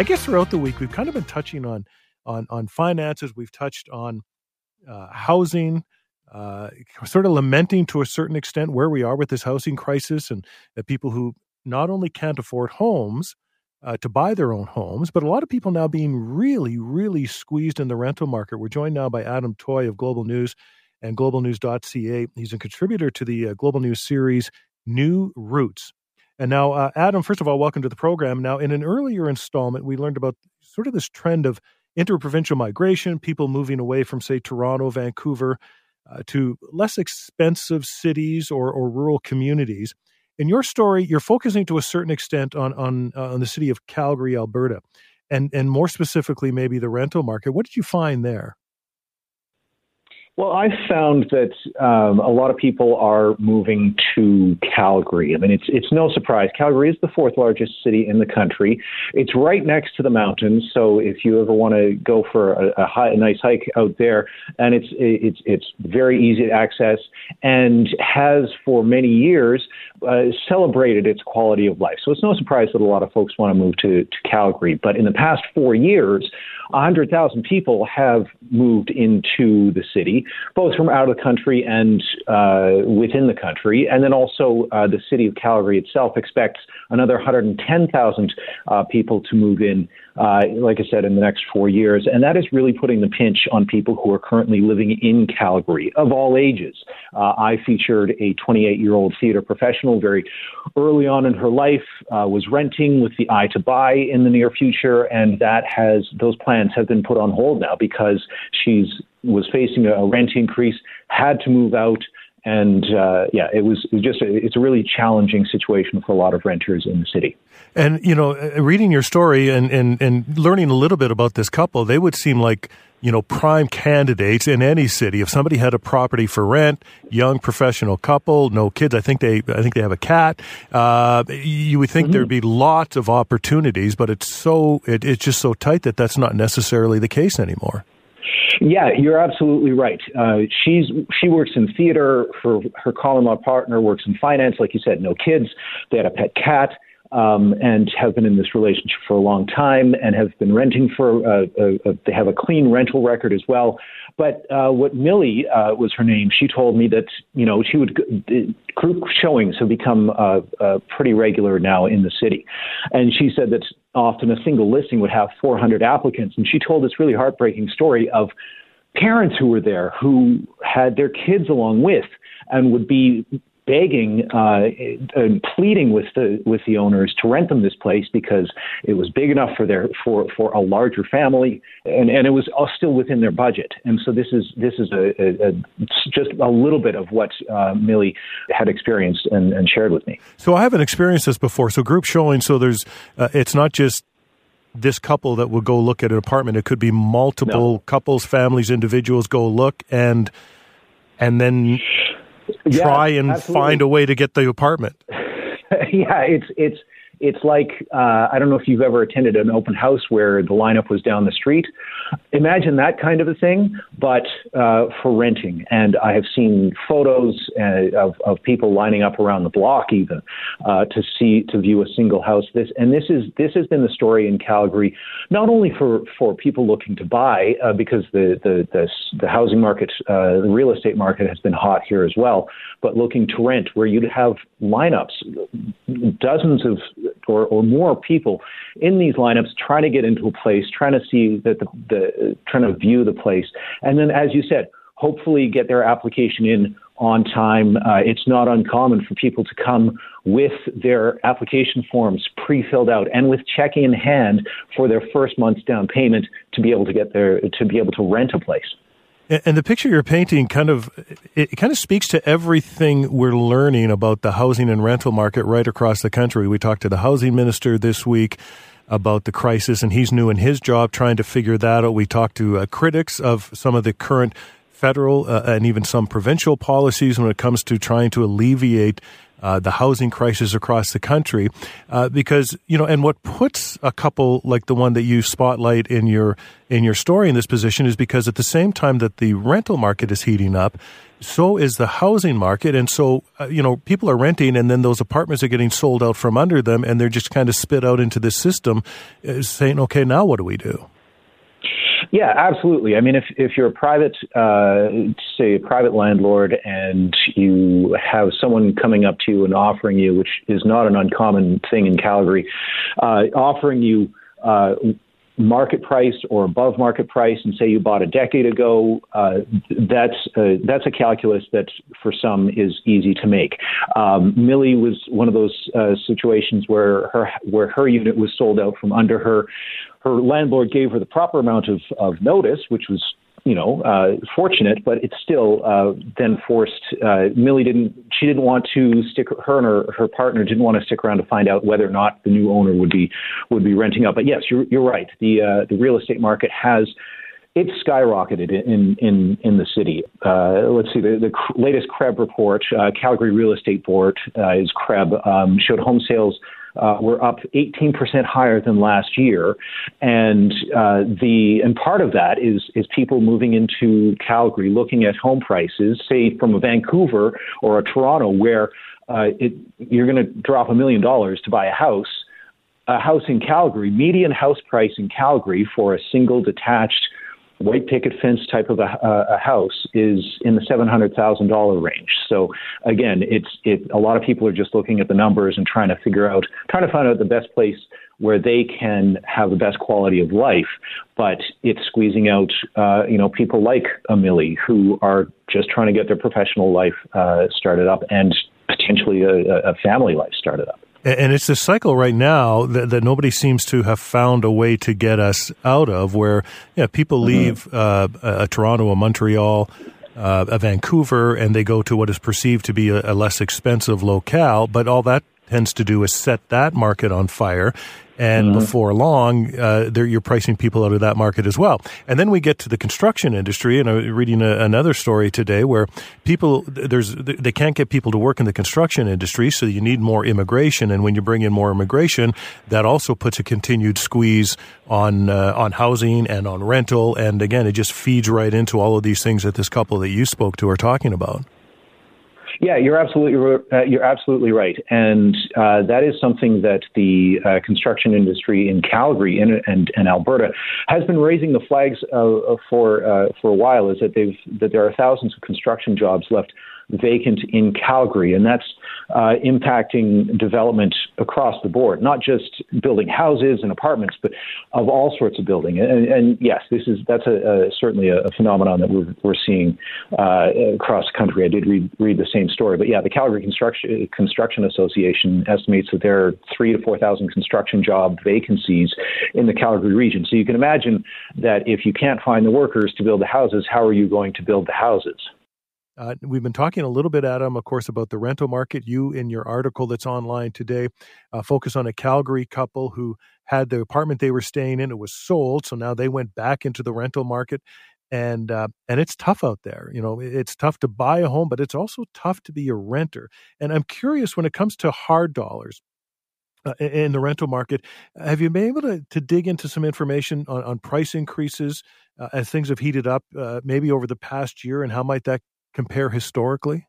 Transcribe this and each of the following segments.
I guess throughout the week we've kind of been touching on on on finances. We've touched on uh, housing, uh, sort of lamenting to a certain extent where we are with this housing crisis, and the people who not only can't afford homes uh, to buy their own homes, but a lot of people now being really, really squeezed in the rental market. We're joined now by Adam Toy of Global News and globalnews.ca. He's a contributor to the uh, Global News series New Roots. And now, uh, Adam, first of all, welcome to the program. Now, in an earlier installment, we learned about sort of this trend of interprovincial migration, people moving away from, say, Toronto, Vancouver, uh, to less expensive cities or, or rural communities. In your story, you're focusing to a certain extent on on, uh, on the city of Calgary, Alberta, and and more specifically, maybe the rental market. What did you find there? Well, I found that um, a lot of people are moving to Calgary. I mean, it's it's no surprise. Calgary is the fourth largest city in the country. It's right next to the mountains, so if you ever want to go for a, a, high, a nice hike out there, and it's it's it's very easy to access, and has for many years uh, celebrated its quality of life. So it's no surprise that a lot of folks want to move to to Calgary. But in the past four years, 100,000 people have moved into the city, both from out of the country and uh, within the country. And then also, uh, the city of Calgary itself expects another 110,000 uh, people to move in, uh, like I said, in the next four years. And that is really putting the pinch on people who are currently living in Calgary of all ages. Uh, I featured a 28 year old theater professional very early on in her life, uh, was renting with the eye to buy in the near future, and that has those plans have been put on hold now because she's was facing a rent increase, had to move out, and uh, yeah, it was, just a, it's a really challenging situation for a lot of renters in the city. And you know, uh, reading your story and and and learning a little bit about this couple, they would seem like you know prime candidates in any city. If somebody had a property for rent, young professional couple, no kids, I think they I think they have a cat. Uh, you would think mm-hmm. there'd be lots of opportunities, but it's so it, it's just so tight that that's not necessarily the case anymore. Yeah, you're absolutely right. Uh, she's she works in theater. Her her law partner works in finance. Like you said, no kids. They had a pet cat. Um, and have been in this relationship for a long time and have been renting for, uh, uh, they have a clean rental record as well. But uh, what Millie uh, was her name, she told me that, you know, she would, group showings have become uh, uh, pretty regular now in the city. And she said that often a single listing would have 400 applicants. And she told this really heartbreaking story of parents who were there who had their kids along with and would be begging uh, and pleading with the with the owners to rent them this place because it was big enough for their for for a larger family and and it was still within their budget and so this is this is a, a, a just a little bit of what uh, Millie had experienced and, and shared with me. So I haven't experienced this before. So group showing. So there's uh, it's not just this couple that will go look at an apartment. It could be multiple no. couples, families, individuals go look and and then try and absolutely. find a way to get the apartment. yeah, it's it's it's like uh, I don't know if you've ever attended an open house where the lineup was down the street. Imagine that kind of a thing, but uh, for renting. And I have seen photos uh, of of people lining up around the block even uh, to see to view a single house. This and this is this has been the story in Calgary, not only for for people looking to buy uh, because the the the, the housing market, uh, the real estate market has been hot here as well, but looking to rent where you'd have lineups, dozens of or, or more people in these lineups trying to get into a place, trying to see that the, the trying to view the place, and then as you said, hopefully get their application in on time. Uh, it's not uncommon for people to come with their application forms pre-filled out and with check in hand for their first month's down payment to be able to get their to be able to rent a place. And the picture you're painting kind of it kind of speaks to everything we're learning about the housing and rental market right across the country. We talked to the housing minister this week about the crisis, and he's new in his job trying to figure that out. We talked to uh, critics of some of the current federal uh, and even some provincial policies when it comes to trying to alleviate uh, the housing crisis across the country, uh, because you know, and what puts a couple like the one that you spotlight in your in your story in this position is because at the same time that the rental market is heating up, so is the housing market, and so uh, you know, people are renting, and then those apartments are getting sold out from under them, and they're just kind of spit out into this system, uh, saying, okay, now what do we do? Yeah, absolutely. I mean, if if you're a private, uh, say, a private landlord, and you have someone coming up to you and offering you, which is not an uncommon thing in Calgary, uh, offering you. Uh, market price or above market price and say you bought a decade ago, uh, that's uh, that's a calculus that for some is easy to make. Um, Millie was one of those uh, situations where her where her unit was sold out from under her her landlord gave her the proper amount of, of notice, which was you know uh, fortunate, but it still uh, then forced uh, Millie didn't she didn't want to stick her and her, her partner didn't want to stick around to find out whether or not the new owner would be would be renting out. But yes, you're you're right. The uh, the real estate market has it's skyrocketed in in in the city. Uh, let's see, the, the latest CREB report, uh, Calgary Real Estate Board uh, is CREB, um, showed home sales uh, were up 18% higher than last year, and uh, the and part of that is is people moving into Calgary, looking at home prices, say from a Vancouver or a Toronto, where uh, it, you're going to drop a million dollars to buy a house. A house in Calgary, median house price in Calgary for a single detached white picket fence type of a, a house is in the seven hundred thousand dollar range. So again, it's it. A lot of people are just looking at the numbers and trying to figure out, trying to find out the best place where they can have the best quality of life. But it's squeezing out, uh, you know, people like Amelie who are just trying to get their professional life uh, started up and potentially a, a family life started up. And it's this cycle right now that, that, nobody seems to have found a way to get us out of, where yeah, people mm-hmm. leave uh, a, a Toronto, a Montreal, uh, a Vancouver, and they go to what is perceived to be a, a less expensive locale. But all that tends to do is set that market on fire. And mm-hmm. before long, uh, you're pricing people out of that market as well. And then we get to the construction industry, and I'm reading a, another story today where people there's they can't get people to work in the construction industry, so you need more immigration. And when you bring in more immigration, that also puts a continued squeeze on uh, on housing and on rental. And again, it just feeds right into all of these things that this couple that you spoke to are talking about. Yeah, you're absolutely uh, you're absolutely right, and uh, that is something that the uh, construction industry in Calgary and, and, and Alberta has been raising the flags for uh, for a while. Is that they've that there are thousands of construction jobs left vacant in Calgary, and that's uh, impacting development across the board, not just building houses and apartments, but of all sorts of building. And, and yes, this is that's a, a certainly a, phenomenon that we're, we're seeing uh, across the country. I did read read the same story, but yeah, the Calgary Construction Construction Association estimates that there are three to four thousand construction job vacancies in the Calgary region. So you can imagine that if you can't find the workers to build the houses, how are you going to build the houses? Uh, we've been talking a little bit, Adam, of course, about the rental market. You, in your article that's online today, uh, focus on a Calgary couple who had the apartment they were staying in. It was sold, so now they went back into the rental market, and uh, and it's tough out there. You know, it's tough to buy a home, but it's also tough to be a renter. And I'm curious when it comes to hard dollars. Uh, in the rental market, have you been able to, to dig into some information on, on price increases uh, as things have heated up, uh, maybe over the past year, and how might that compare historically?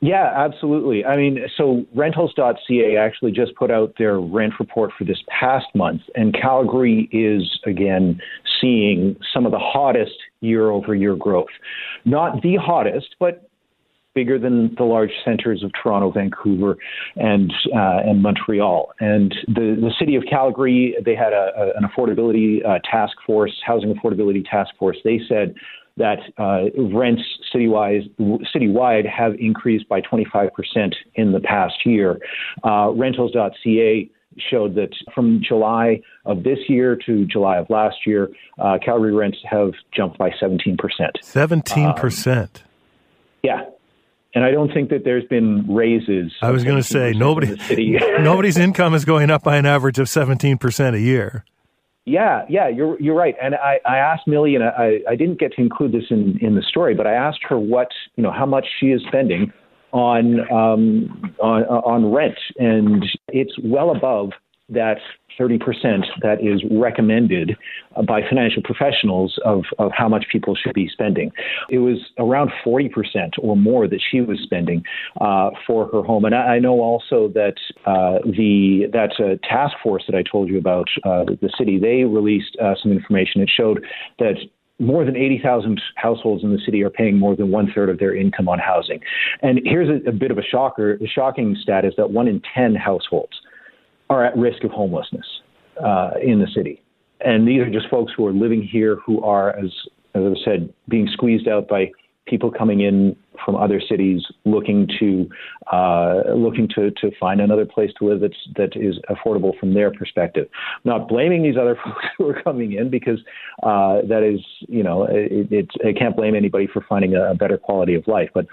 Yeah, absolutely. I mean, so rentals.ca actually just put out their rent report for this past month, and Calgary is again seeing some of the hottest year over year growth. Not the hottest, but bigger than the large centers of Toronto, Vancouver, and uh, and Montreal. And the the city of Calgary, they had a, a, an affordability uh, task force, housing affordability task force. They said that uh, rents citywide, citywide have increased by 25% in the past year. Uh, rentals.ca showed that from July of this year to July of last year, uh, Calgary rents have jumped by 17%. 17%. Um, yeah. And I don't think that there's been raises. I was going to say nobody, nobody's income is going up by an average of 17% a year. Yeah, yeah, you're you're right. And I, I asked Millie, and I, I didn't get to include this in, in the story, but I asked her what you know how much she is spending on um, on on rent, and it's well above that 30% that is recommended by financial professionals of, of how much people should be spending. It was around 40% or more that she was spending uh, for her home. And I, I know also that uh, the that uh, task force that I told you about, uh, the city, they released uh, some information. It showed that more than 80,000 households in the city are paying more than one third of their income on housing. And here's a, a bit of a shocker. The shocking stat is that one in 10 households are at risk of homelessness uh, in the city. And these are just folks who are living here who are, as, as I said, being squeezed out by people coming in from other cities looking to uh, looking to, to find another place to live that's that is affordable from their perspective. Not blaming these other folks who are coming in because uh, that is you know it, it, I can't blame anybody for finding a better quality of life, but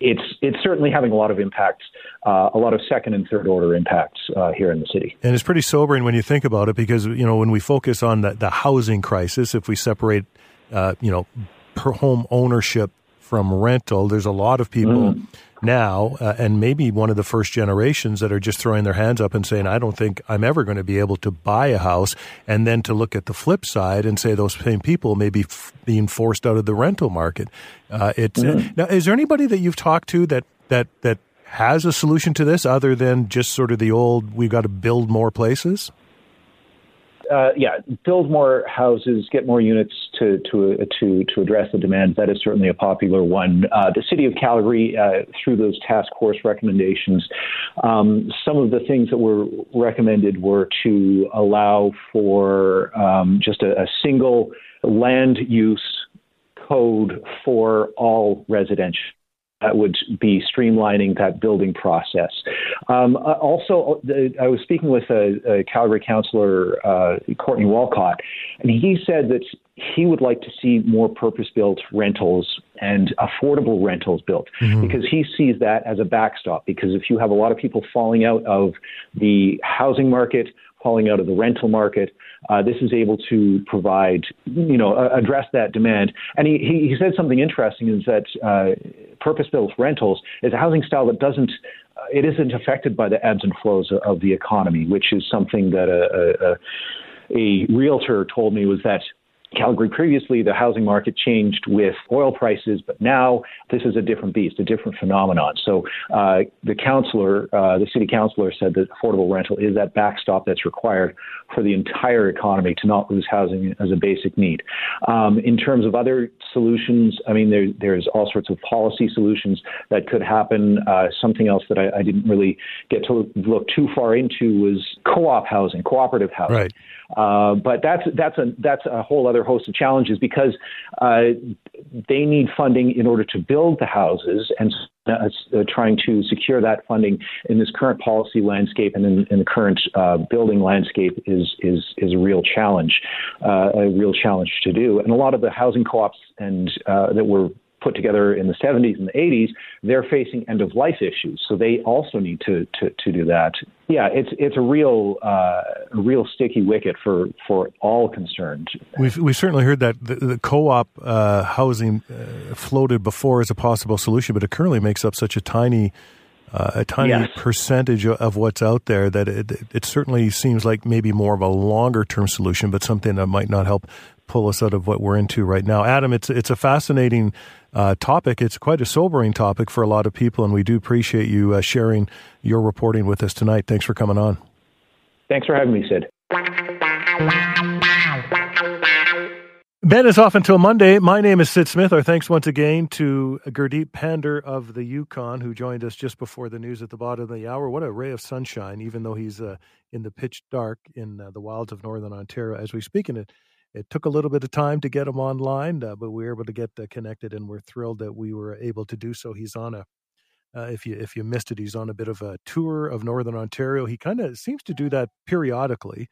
it's it's certainly having a lot of impacts, uh, a lot of second and third order impacts uh, here in the city. And it's pretty sobering when you think about it, because you know when we focus on the, the housing crisis, if we separate, uh, you know, per home ownership from rental, there's a lot of people. Mm now, uh, and maybe one of the first generations that are just throwing their hands up and saying, I don't think I'm ever going to be able to buy a house. And then to look at the flip side and say those same people may be f- being forced out of the rental market. Uh, it's, uh, now, is there anybody that you've talked to that, that, that has a solution to this other than just sort of the old, we've got to build more places? Uh, yeah, build more houses, get more units to to to to address the demand. That is certainly a popular one. Uh, the city of Calgary, uh, through those task force recommendations, um, some of the things that were recommended were to allow for um, just a, a single land use code for all residential that would be streamlining that building process. Um, uh, also, uh, I was speaking with a, a Calgary councillor, uh, Courtney Walcott, and he said that he would like to see more purpose built rentals and affordable rentals built mm-hmm. because he sees that as a backstop. Because if you have a lot of people falling out of the housing market, falling out of the rental market, uh, this is able to provide, you know, uh, address that demand. And he, he, he said something interesting is that uh, purpose-built rentals is a housing style that doesn't uh, it isn't affected by the ebbs and flows of the economy, which is something that a, a, a realtor told me was that Calgary previously, the housing market changed with oil prices, but now this is a different beast, a different phenomenon. So uh, the councillor, uh, the city councillor, said that affordable rental is that backstop that's required for the entire economy to not lose housing as a basic need. Um, in terms of other solutions, I mean, there, there's all sorts of policy solutions that could happen. Uh, something else that I, I, didn't really get to look too far into was co-op housing, cooperative housing. Right. Uh, but that's that's a that's a whole other host of challenges because uh, they need funding in order to build the houses and uh, uh, trying to secure that funding in this current policy landscape and in, in the current uh, building landscape is is is a real challenge, uh, a real challenge to do. And a lot of the housing co-ops and that were put together in the 70s and the 80s, they're facing end of life issues. So they also need to, to, to do that. Yeah, it's it's a real uh, a real sticky wicket for, for all concerned. We've we certainly heard that the, the co-op uh, housing uh, floated before as a possible solution, but it currently makes up such a tiny uh, a tiny yes. percentage of what's out there that it, it certainly seems like maybe more of a longer term solution, but something that might not help pull us out of what we're into right now. Adam, it's it's a fascinating uh, topic. It's quite a sobering topic for a lot of people, and we do appreciate you uh, sharing your reporting with us tonight. Thanks for coming on. Thanks for having me, Syd. Ben is off until Monday. My name is Syd Smith. Our thanks once again to Gurdeep Pandher of the Yukon, who joined us just before the news at the bottom of the hour. What a ray of sunshine, even though he's uh, in the pitch dark in uh, the wilds of northern Ontario as we speak. And it, it took a little bit of time to get him online, uh, but we were able to get uh, connected, and we're thrilled that we were able to do so. He's on a uh, if you if you missed it, he's on a bit of a tour of northern Ontario. He kind of seems to do that periodically.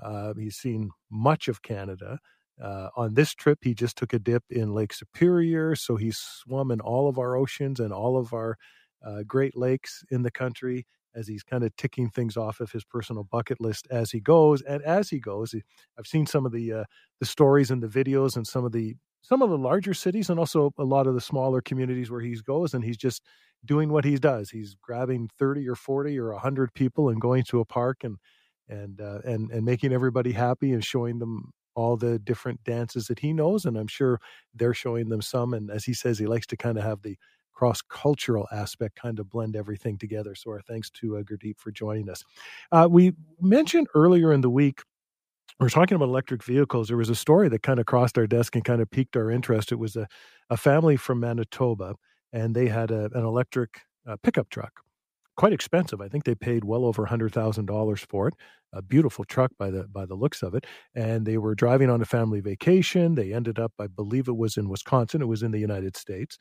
Uh, he's seen much of Canada. Uh, on this trip, he just took a dip in Lake Superior, so he's swum in all of our oceans and all of our uh, Great Lakes in the country. As he's kind of ticking things off of his personal bucket list as he goes. And as he goes, I've seen some of the uh, the stories and the videos and some of the some of the larger cities and also a lot of the smaller communities where he goes, and he's just doing what he does. He's grabbing thirty or forty or hundred people and going to a park and and uh, and and making everybody happy and showing them all the different dances that he knows and i'm sure they're showing them some and as he says he likes to kind of have the cross cultural aspect kind of blend everything together. So, our thanks to uh, Gurdeep for joining us. Uh, we mentioned earlier in the week, we are talking about electric vehicles. There was a story that kind of crossed our desk and kind of piqued our interest. It was a, a family from Manitoba, and they had a, an electric uh, pickup truck. Quite expensive. I think they paid well over hundred thousand dollars for it. A beautiful truck by the by the looks of it. And they were driving on a family vacation. They ended up, I believe, it was in Wisconsin. It was in the United States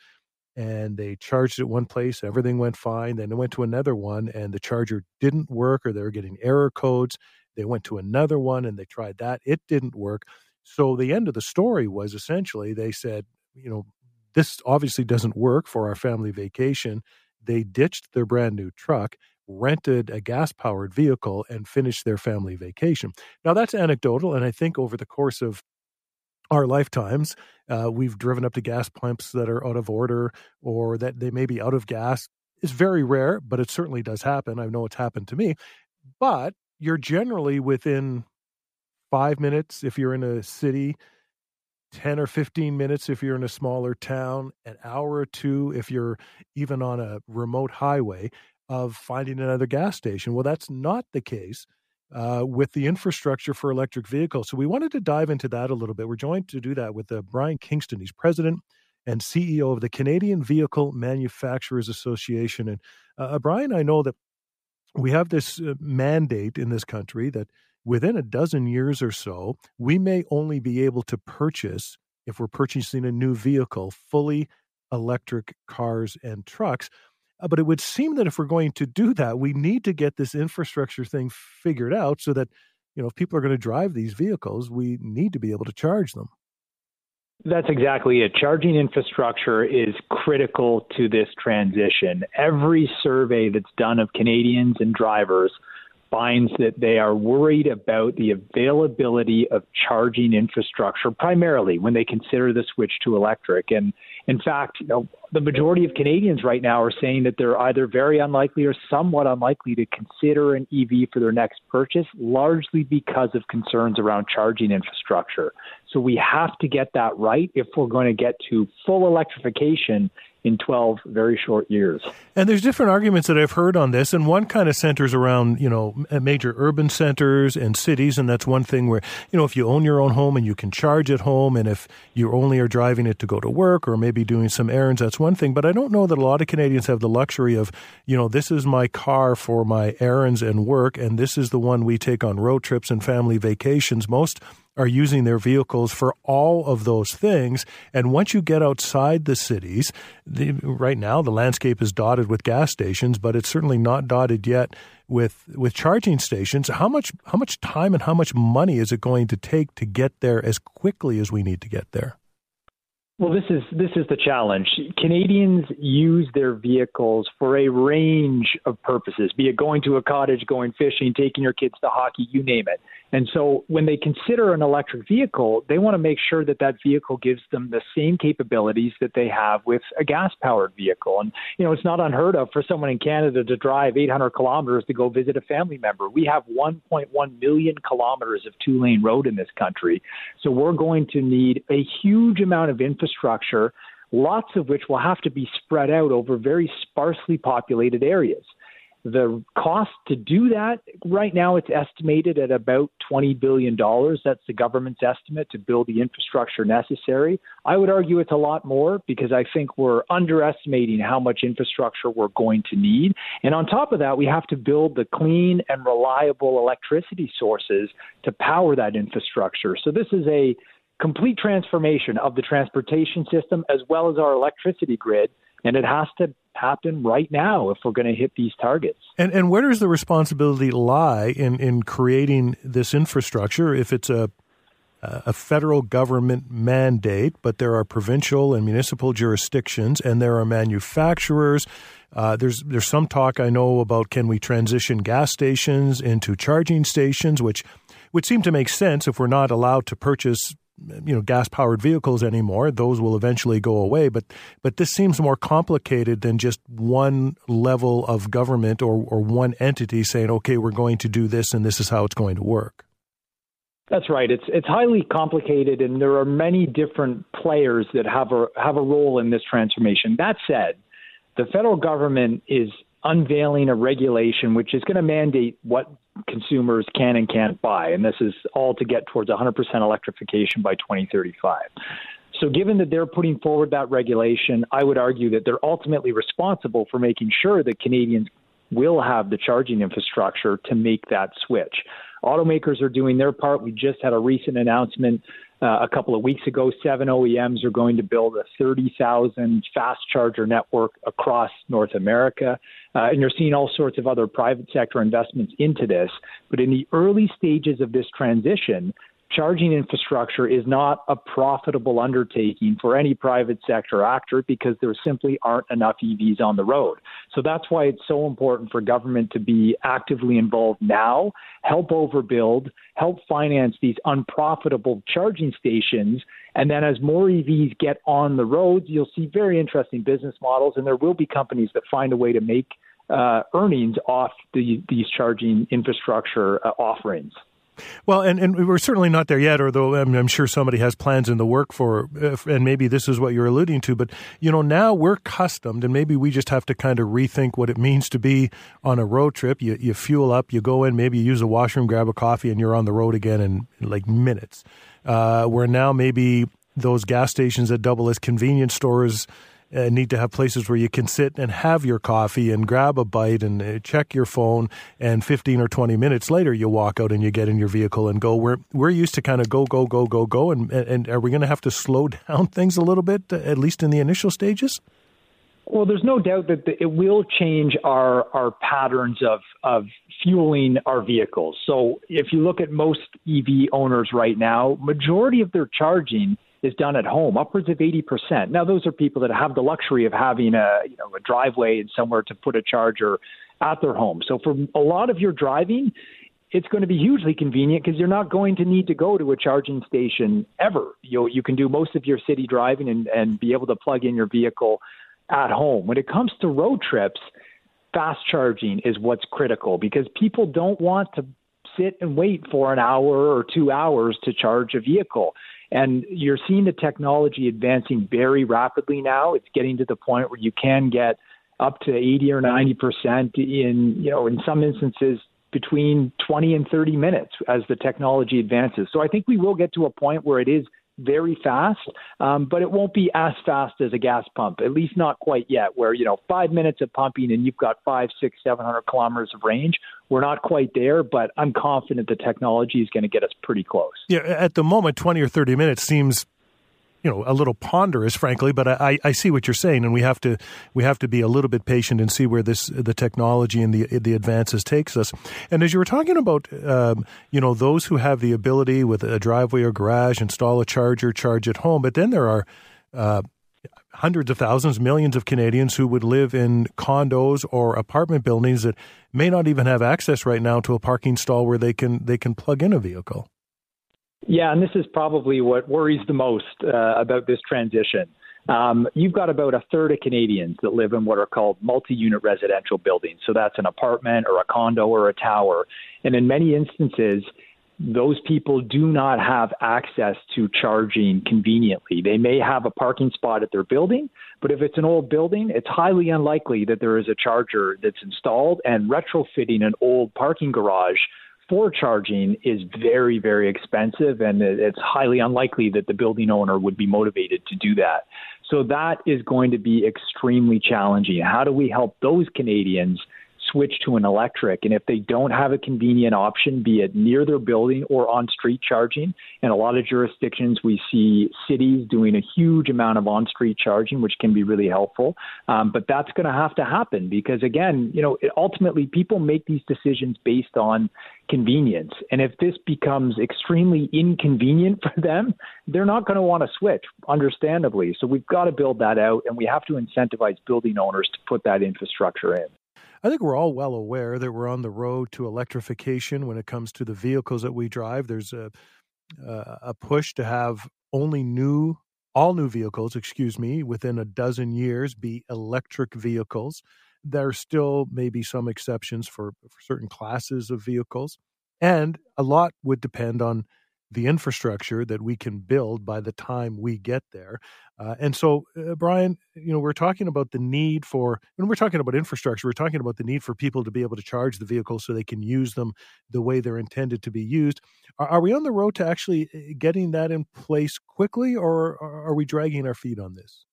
and they charged it one place, everything went fine. Then they went to another one, and the charger didn't work, or they were getting error codes. They went to another one and they tried that, it didn't work. So the end of the story was essentially they said, you know, this obviously doesn't work for our family vacation. They ditched their brand new truck, rented a gas powered vehicle, and finished their family vacation. Now, that's anecdotal. And I think over the course of our lifetimes, uh, we've driven up to gas pumps that are out of order or that they may be out of gas. It's very rare, but it certainly does happen. I know it's happened to me. But you're generally within five minutes if you're in a city, 10 or 15 minutes if you're in a smaller town, an hour or two if you're even on a remote highway of finding another gas station. Well, that's not the case uh, with the infrastructure for electric vehicles. So we wanted to dive into that a little bit. We're joined to do that with uh, Brian Kingston. He's president and CEO of the Canadian Vehicle Manufacturers Association. And uh, Brian, I know that we have this uh, mandate in this country that within a dozen years or so, we may only be able to purchase, if we're purchasing a new vehicle, fully electric cars and trucks. Uh, but it would seem that if we're going to do that, we need to get this infrastructure thing figured out so that, you know, if people are going to drive these vehicles, we need to be able to charge them. That's exactly it. Charging infrastructure is critical to this transition. Every survey that's done of Canadians and drivers finds that they are worried about the availability of charging infrastructure primarily when they consider the switch to electric. And in fact, you know, the majority of Canadians right now are saying that they're either very unlikely or somewhat unlikely to consider an EV for their next purchase, largely because of concerns around charging infrastructure. So we have to get that right if we're going to get to full electrification in 12 very short years. And there's different arguments that I've heard on this, and one kind of centers around, you know, major urban centers and cities, and that's one thing where, you know, if you own your own home and you can charge at home, and if you only are driving it to go to work or maybe doing some errands, that's one thing. But I don't know that a lot of Canadians have the luxury of, you know, this is my car for my errands and work, and this is the one we take on road trips and family vacations. Most are using their vehicles for all of those things. And once you get outside the cities, the, right now the landscape is dotted with gas stations, but it's certainly not dotted yet with with charging stations. How much how much time and how much money is it going to take to get there as quickly as we need to get there? Well, this is this is the challenge. Canadians use their vehicles for a range of purposes, be it going to a cottage, going fishing, taking your kids to hockey, you name it. And so when they consider an electric vehicle, they want to make sure that that vehicle gives them the same capabilities that they have with a gas powered vehicle. And, you know, it's not unheard of for someone in Canada to drive 800 kilometers to go visit a family member. We have 1.1 million kilometers of two lane road in this country. So we're going to need a huge amount of infrastructure, lots of which will have to be spread out over very sparsely populated areas. The cost to do that right now it's estimated at about $20 billion. That's the government's estimate to build the infrastructure necessary. I would argue it's a lot more because I think we're underestimating how much infrastructure we're going to need. And on top of that, we have to build the clean and reliable electricity sources to power that infrastructure. So this is a complete transformation of the transportation system as well as our electricity grid and it has to happen right now if we're going to hit these targets. And and where does the responsibility lie in in creating this infrastructure? If it's a a federal government mandate, but there are provincial and municipal jurisdictions, and there are manufacturers. Uh, there's there's some talk I know about can we transition gas stations into charging stations, which would seem to make sense if we're not allowed to purchase you know gas powered vehicles anymore those will eventually go away but but this seems more complicated than just one level of government or or one entity saying okay we're going to do this and this is how it's going to work that's right. It's it's highly complicated, and there are many different players that have a have a role in this transformation. That said, the federal government is unveiling a regulation which is going to mandate what consumers can and can't buy, and this is all to get towards 100% electrification by 2035. So, given that they're putting forward that regulation, I would argue that they're ultimately responsible for making sure that Canadians will have the charging infrastructure to make that switch. Automakers are doing their part. We just had a recent announcement uh, a couple of weeks ago. Seven OEMs are going to build a 30,000 fast charger network across North America. Uh, and you're seeing all sorts of other private sector investments into this. But in the early stages of this transition, charging infrastructure is not a profitable undertaking for any private sector actor because there simply aren't enough EVs on the road. So that's why it's so important for government to be actively involved now, help overbuild, help finance these unprofitable charging stations. And then as more EVs get on the roads, you'll see very interesting business models, and there will be companies that find a way to make uh, earnings off the, these charging infrastructure uh, offerings. Well, and, and we're certainly not there yet, although I'm, I'm sure somebody has plans in the work for, and maybe this is what you're alluding to. But, you know, now we're accustomed, and maybe we just have to kind of rethink what it means to be on a road trip. You, you fuel up, you go in, maybe you use a washroom, grab a coffee, and you're on the road again in, in like minutes. Uh, where now maybe those gas stations that double as convenience stores uh, need to have places where you can sit and have your coffee and grab a bite and uh, check your phone. And 15 or 20 minutes later, you walk out and you get in your vehicle and go. We're, we're used to kind of go, go, go, go, go. And, and are we going to have to slow down things a little bit, at least in the initial stages? Well, there's no doubt that it will change our our patterns of of fueling our vehicles. So if you look at most EV owners right now, majority of their charging is done at home, upwards of 80%. Now, those are people that have the luxury of having a, you know, a driveway and somewhere to put a charger at their home. So for a lot of your driving, it's going to be hugely convenient because you're not going to need to go to a charging station ever. You you can do most of your city driving and, and be able to plug in your vehicle at home. When it comes to road trips, fast charging is what's critical because people don't want to sit and wait for an hour or two hours to charge a vehicle. And you're seeing the technology advancing very rapidly now. It's getting to the point where you can get up to 80 or 90 percent in, you know, in some instances between 20 and 30 minutes as the technology advances. So I think we will get to a point where it is very fast, um, but it won't be as fast as a gas pump, at least not quite yet, where, you know, five minutes of pumping and you've got five, six, 700 kilometers of range. We're not quite there, but I'm confident the technology is going to get us pretty close. Yeah, at the moment, 20 or 30 minutes seems you know a little ponderous, frankly. But I, I see what you're saying, and we have to we have to be a little bit patient and see where this the technology and the the advances takes us. And as you were talking about, um, you know, those who have the ability with a driveway or garage install a charger, charge at home. But then there are uh, hundreds of thousands, millions of Canadians who would live in condos or apartment buildings that may not even have access right now to a parking stall where they can they can plug in a vehicle. Yeah, and this is probably what worries the most uh, about this transition. Um, you've got about a third of Canadians that live in what are called multi unit residential buildings. So that's an apartment or a condo or a tower. And in many instances, those people do not have access to charging conveniently. They may have a parking spot at their building, but if it's an old building, it's highly unlikely that there is a charger that's installed, and retrofitting an old parking garage for charging is very, very expensive, and it's highly unlikely that the building owner would be motivated to do that. So that is going to be extremely challenging. How do we help those Canadians switch to an electric, and if they don't have a convenient option, be it near their building or on street charging, in a lot of jurisdictions, we see cities doing a huge amount of on street charging, which can be really helpful. Um, but that's going to have to happen because, again, you know, ultimately people make these decisions based on convenience. And if this becomes extremely inconvenient for them, they're not going to want to switch, understandably. So we've got to build that out, and we have to incentivize building owners to put that infrastructure in. I think we're all well aware that we're on the road to electrification when it comes to the vehicles that we drive. There's a uh, a push to have only new all new vehicles, excuse me, within a dozen years be electric vehicles. There are still may be some exceptions for, for certain classes of vehicles. And a lot would depend on the infrastructure that we can build by the time we get there. Uh, and so, uh, Brian, you know, we're talking about the need for, when we're talking about infrastructure, we're talking about the need for people to be able to charge the vehicles so they can use them the way they're intended to be used. Are, are we on the road to actually uh, getting that in place quickly, or are we dragging our feet on this?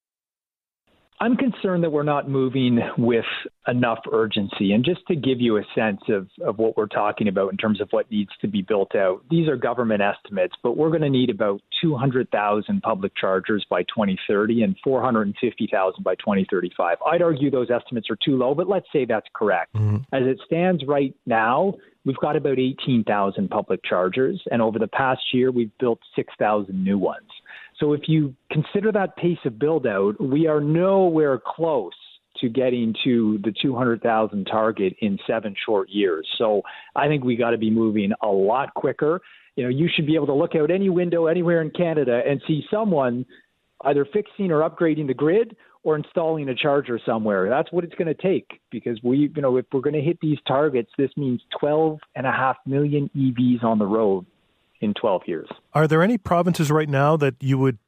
I'm concerned that we're not moving with enough urgency. And just to give you a sense of, of what we're talking about in terms of what needs to be built out, these are government estimates, but we're going to need about 200,000 public chargers by 2030 and 450,000 by 2035. I'd argue those estimates are too low, but let's say that's correct. Mm-hmm. As it stands right now, we've got about 18,000 public chargers, and over the past year, we've built 6,000 new ones. So if you consider that pace of build out, we are nowhere close to getting to the 200,000 target in seven short years. So I think we got to be moving a lot quicker. You know, you should be able to look out any window anywhere in Canada and see someone either fixing or upgrading the grid or installing a charger somewhere. That's what it's going to take because we, you know, if we're going to hit these targets, this means 12 and a half million EVs on the road in 12 years. Are there any provinces right now that you would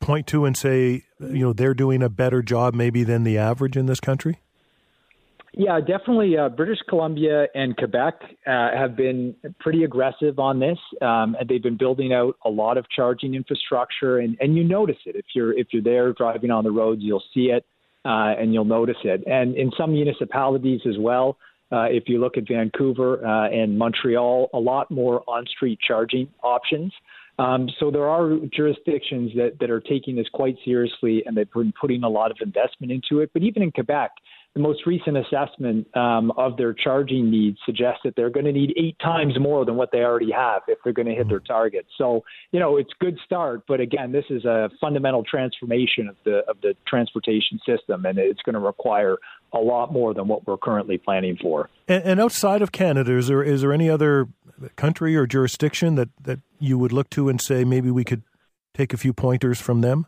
point to and say, you know, they're doing a better job maybe than the average in this country? Yeah, definitely. Uh, British Columbia and Quebec uh, have been pretty aggressive on this, um, and they've been building out a lot of charging infrastructure. And, and you notice it if you're if you're there driving on the roads, you'll see it uh, and you'll notice it. And in some municipalities as well, uh, if you look at Vancouver uh, and Montreal, a lot more on-street charging options. Um, so there are jurisdictions that, that are taking this quite seriously, and they've been putting a lot of investment into it. But even in Quebec, the most recent assessment um, of their charging needs suggests that they're going to need eight times more than what they already have if they're going to hit their target. So, you know, it's a good start, but again, this is a fundamental transformation of the of the transportation system, and it's going to require a lot more than what we're currently planning for. And, and outside of Canada, is there is there any other country or jurisdiction that that you would look to and say maybe we could take a few pointers from them?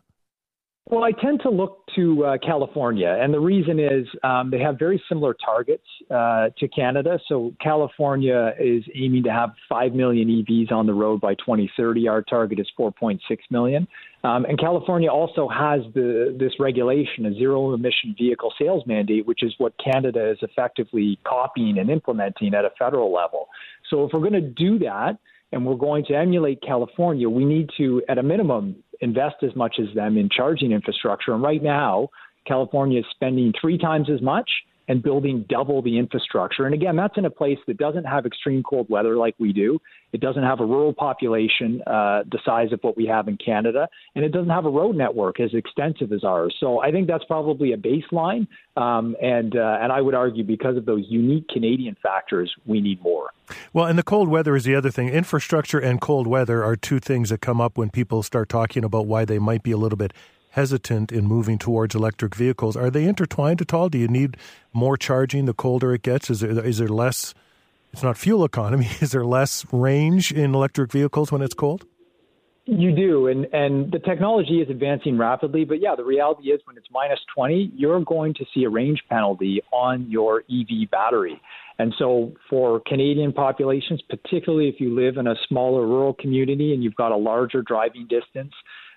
Well, I tend to look to uh, California, and the reason is um, they have very similar targets uh, to Canada. So California is aiming to have 5 million EVs on the road by 2030. Our target is 4.6 million. Um, and California also has the, this regulation, a zero emission vehicle sales mandate, which is what Canada is effectively copying and implementing at a federal level. So if we're going to do that, and we're going to emulate California, we need to, at a minimum, invest as much as them in charging infrastructure. And right now, California is spending three times as much and building double the infrastructure. And again, that's in a place that doesn't have extreme cold weather like we do. It doesn't have a rural population uh, the size of what we have in Canada, and it doesn't have a road network as extensive as ours. So I think that's probably a baseline. Um, and uh, and I would argue because of those unique Canadian factors, we need more. Well, and the cold weather is the other thing. Infrastructure and cold weather are two things that come up when people start talking about why they might be a little bit hesitant in moving towards electric vehicles. Are they intertwined at all? Do you need more charging the colder it gets? Is there, is there less? It's not fuel economy. Is there less range in electric vehicles when it's cold? You do, and and the technology is advancing rapidly. But yeah, the reality is when it's minus twenty, you're going to see a range penalty on your EV battery. And so, for Canadian populations, particularly if you live in a smaller rural community and you've got a larger driving distance,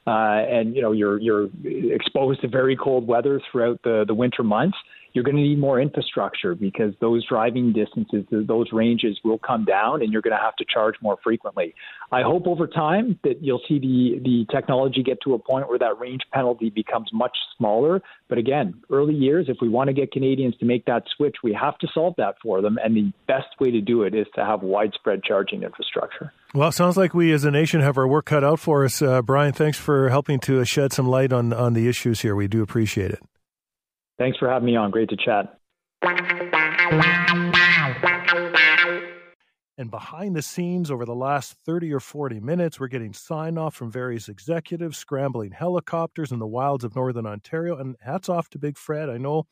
uh, and you know you're you're exposed to very cold weather throughout the the winter months, you're going to need more infrastructure because those driving distances, those ranges will come down and you're going to have to charge more frequently. I hope over time that you'll see the, the technology get to a point where that range penalty becomes much smaller. But again, early years, if we want to get Canadians to make that switch, we have to solve that for them. And the best way to do it is to have widespread charging infrastructure. Well, sounds like we as a nation have our work cut out for us. Uh, Brian, thanks for helping to shed some light on, on the issues here. We do appreciate it. Thanks for having me on. Great to chat. And behind the scenes, over the last 30 or 40 minutes, we're getting sign off from various executives, scrambling helicopters in the wilds of Northern Ontario. And hats off to Big Fred. I know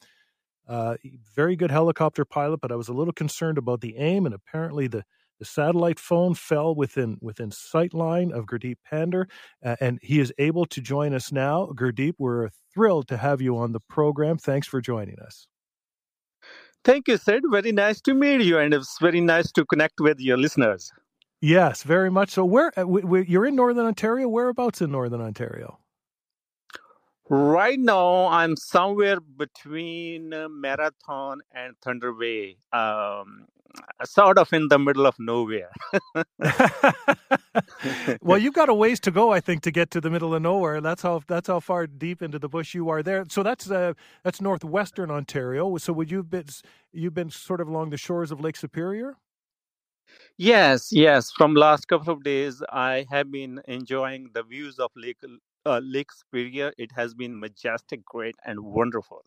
uh, very good helicopter pilot, but I was a little concerned about the aim. And apparently, the the satellite phone fell within within sight line of Gurdeep Pandher, uh, and he is able to join us now. Gurdeep, we're thrilled to have you on the program. Thanks for joining us. Thank you, Syd. Very nice to meet you, and it's very nice to connect with your listeners. Yes, very much so. Where uh, you're in Northern Ontario? Whereabouts in Northern Ontario? Right now, I'm somewhere between uh, Marathon and Thunder Bay. Um, sort of in the middle of nowhere. well, you've got a ways to go, I think, to get to the middle of nowhere. That's how that's how far deep into the bush you are there. So that's uh, that's northwestern Ontario. So would you've been you've been sort of along the shores of Lake Superior? Yes, yes. From last couple of days, I have been enjoying the views of Lake uh, Lake Superior. It has been majestic, great, and wonderful.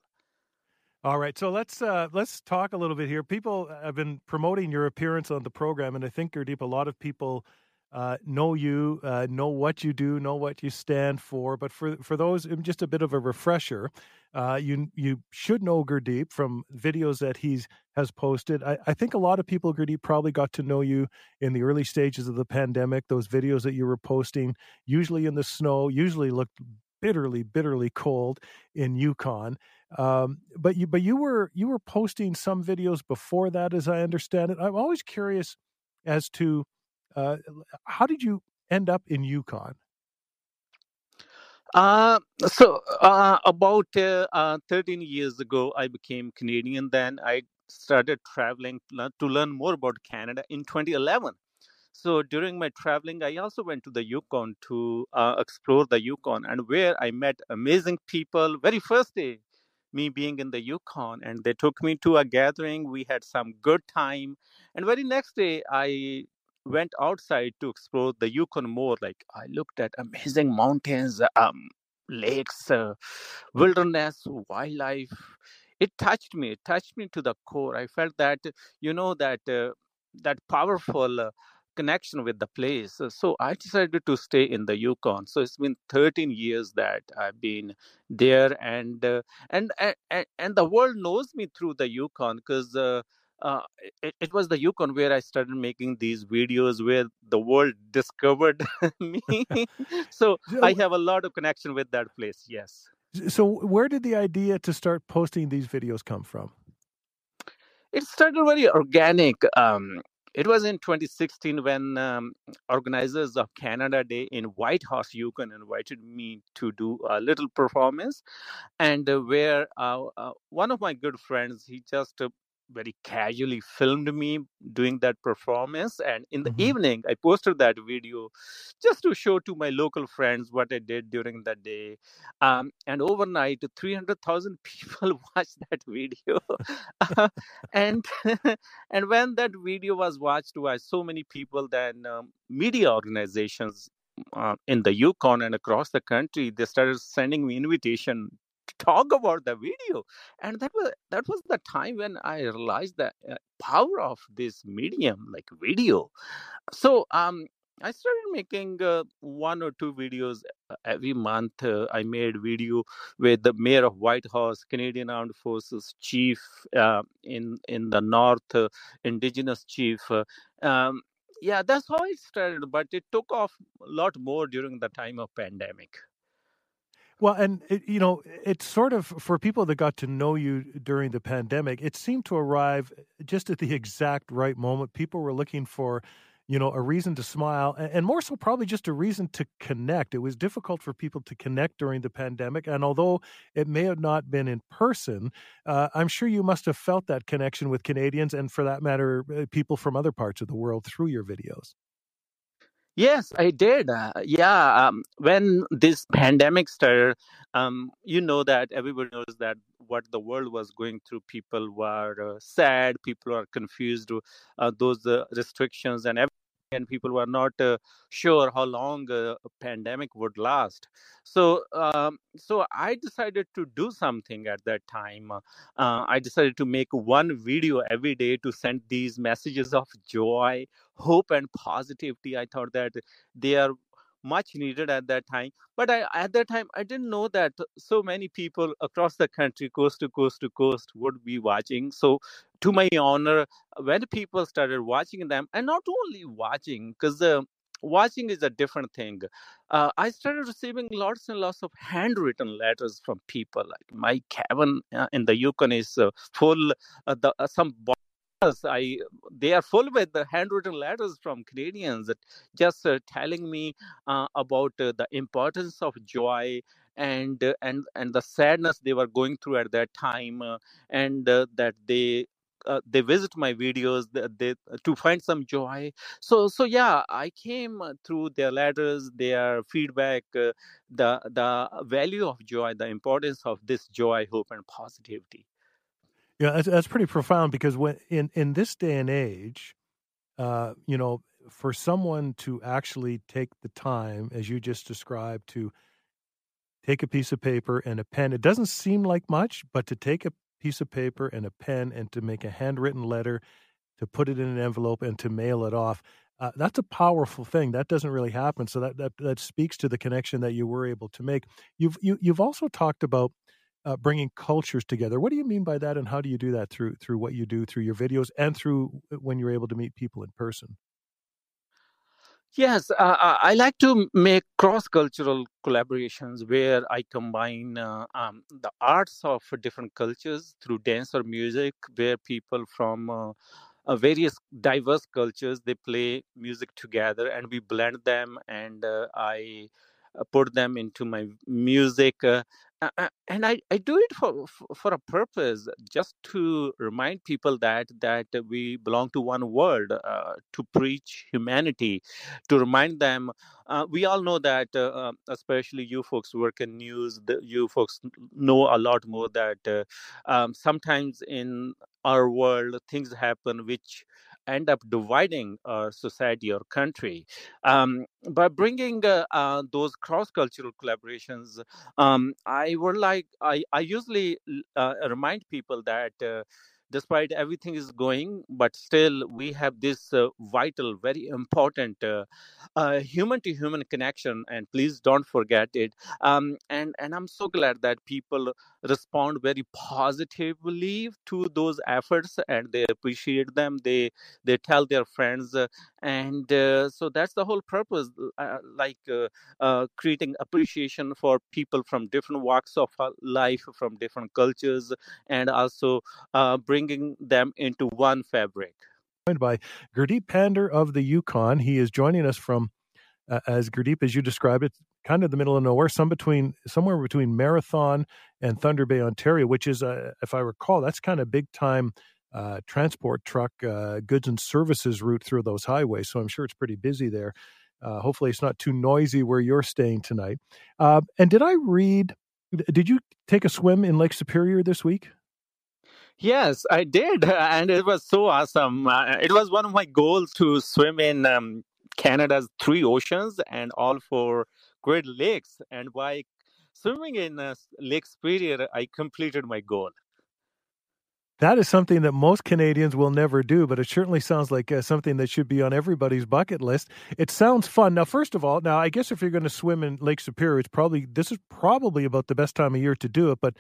All right, so let's uh, let's talk a little bit here. People have been promoting your appearance on the program, and I think Gurdeep, a lot of people uh, know you, uh, know what you do, know what you stand for. But for for those, um, just a bit of a refresher. Uh, you you should know Gurdeep from videos that he's has posted. I, I think a lot of people, Gurdeep, probably got to know you in the early stages of the pandemic. Those videos that you were posting, usually in the snow, usually looked bitterly, bitterly cold in Yukon. Um, but you, but you were you were posting some videos before that, as I understand it. I'm always curious as to uh, how did you end up in Yukon? Uh, so uh, about uh, uh, 13 years ago, I became Canadian. Then I started traveling to learn more about Canada in 2011. So during my traveling, I also went to the Yukon to uh, explore the Yukon, and where I met amazing people. Very first day, me being in the Yukon, and they took me to a gathering. We had some good time, and very next day, I went outside to explore the Yukon more. Like I looked at amazing mountains, um, lakes, uh, wilderness, wildlife. It touched me. It touched me to the core. I felt that you know that uh, that powerful. Uh, connection with the place. So I decided to stay in the Yukon. So it's been 13 years that I've been there, and uh, and, and and the world knows me through the Yukon because. Uh, uh, it, it, was the Yukon where I started making these videos where the world discovered me. so I have a lot of connection with that place. Yes. So where did the idea to start posting these videos come from? It started very organic. Um, it was in 2016 when um, organizers of Canada Day in White Whitehorse, Yukon, invited me to do a little performance, and uh, where uh, uh, one of my good friends he just uh, very casually filmed me doing that performance and in the mm-hmm. evening i posted that video just to show to my local friends what i did during that day um, and overnight 300000 people watched that video and and when that video was watched by so many people then um, media organizations uh, in the Yukon and across the country, they started sending me invitation talk about the video and that was that was the time when i realized the uh, power of this medium like video so um I started making uh, one or two videos uh, every month. Uh, I made video with the mayor of Whitehorse, Canadian Armed Forces chief uh, in in the north, uh, Indigenous chief. Um, yeah, that's how it started. But it took off a lot more during the time of pandemic. Well, and it, you know, it's sort of for people that got to know you during the pandemic, it seemed to arrive just at the exact right moment. People were looking for you know, a reason to smile, and more so, probably just a reason to connect. It was difficult for people to connect during the pandemic, and although it may have not been in person, uh, I'm sure you must have felt that connection with Canadians, and for that matter, uh, people from other parts of the world through your videos. Yes, I did. Uh, yeah, um, when this pandemic started, um, you know that everybody knows that what the world was going through. People were uh, sad. People are confused. Uh, those uh, restrictions and everything and people were not uh, sure how long uh, a pandemic would last. So, um, so I decided to do something at that time. Uh, I decided to make one video every day to send these messages of joy, hope, and positivity. I thought that they are much needed at that time but I, at that time i didn't know that so many people across the country coast to coast to coast would be watching so to my honor when people started watching them and not only watching because uh, watching is a different thing. Uh, i started receiving lots and lots of handwritten letters from people like my cabin uh, in the yukon is uh, full uh, the, uh, some I they are full with the handwritten letters from Canadians just telling me about the importance of joy and and and the sadness they were going through at that time and that they uh, they visit my videos they, they, to find some joy. So so yeah i came through their letters their feedback uh, the the value of joy the importance of this joy hope and positivity. Yeah, that's, that's pretty profound because when in in this day and age, uh, you know, for someone to actually take the time, as you just described, to take a piece of paper and a pen, it doesn't seem like much, but to take a piece of paper and a pen and to make a handwritten letter, to put it in an envelope and to mail it off, uh, that's a powerful thing. That doesn't really happen. So that, that that speaks to the connection that you were able to make. You've you, you've also talked about uh, bringing cultures together. What do you mean by that, and how do you do that through through what you do through your videos and through uh, when you're able to meet people in person? Yes, uh, uh I like to make cross cultural collaborations where I combine uh, um, the arts of different cultures through dance or music, where people from uh, uh, various diverse cultures they play music together and we blend them and uh, i put them into my music and I, I do it for, for a purpose just to remind people that that we belong to one world uh, to preach humanity to remind them uh, we all know that uh, uh especially you folks work in news you folks know a lot more that um, sometimes in our world things happen which end up dividing our society or country. Um, by bringing uh, uh, those cross-cultural collaborations, um, I would like I, I usually uh, remind people that uh, despite everything is going but still we have this uh, vital very important human to human connection and please don't forget it. Um, and and i'm so glad that people respond very positively to those efforts and they appreciate them. They they tell their friends uh, and uh, so that's the whole purpose uh, like uh, creating appreciation for people from different walks of life from different cultures and also bringing them into one fabric joined by Gurdeep Pandher of the Yukon. He is joining us from, uh, as Gurdeep, as you described it, kind of the middle of nowhere, some between somewhere between Marathon and Thunder Bay, Ontario, which is, uh, if I recall, that's kind of big time uh, transport truck uh, goods and services route through those highways. So I'm sure it's pretty busy there. Uh, hopefully, it's not too noisy where you're staying tonight. Uh, and did I read? Did you take a swim in Lake Superior this week? Yes, I did, and it was so awesome. Uh, it was one of my goals to swim in um, Canada's three oceans and all four Great Lakes. And by swimming in uh, Lake Superior, I completed my goal. That is something that most Canadians will never do, but it certainly sounds like uh, something that should be on everybody's bucket list. It sounds fun. Now, first of all, now I guess if you're going to swim in Lake Superior, it's probably this is probably about the best time of year to do it, but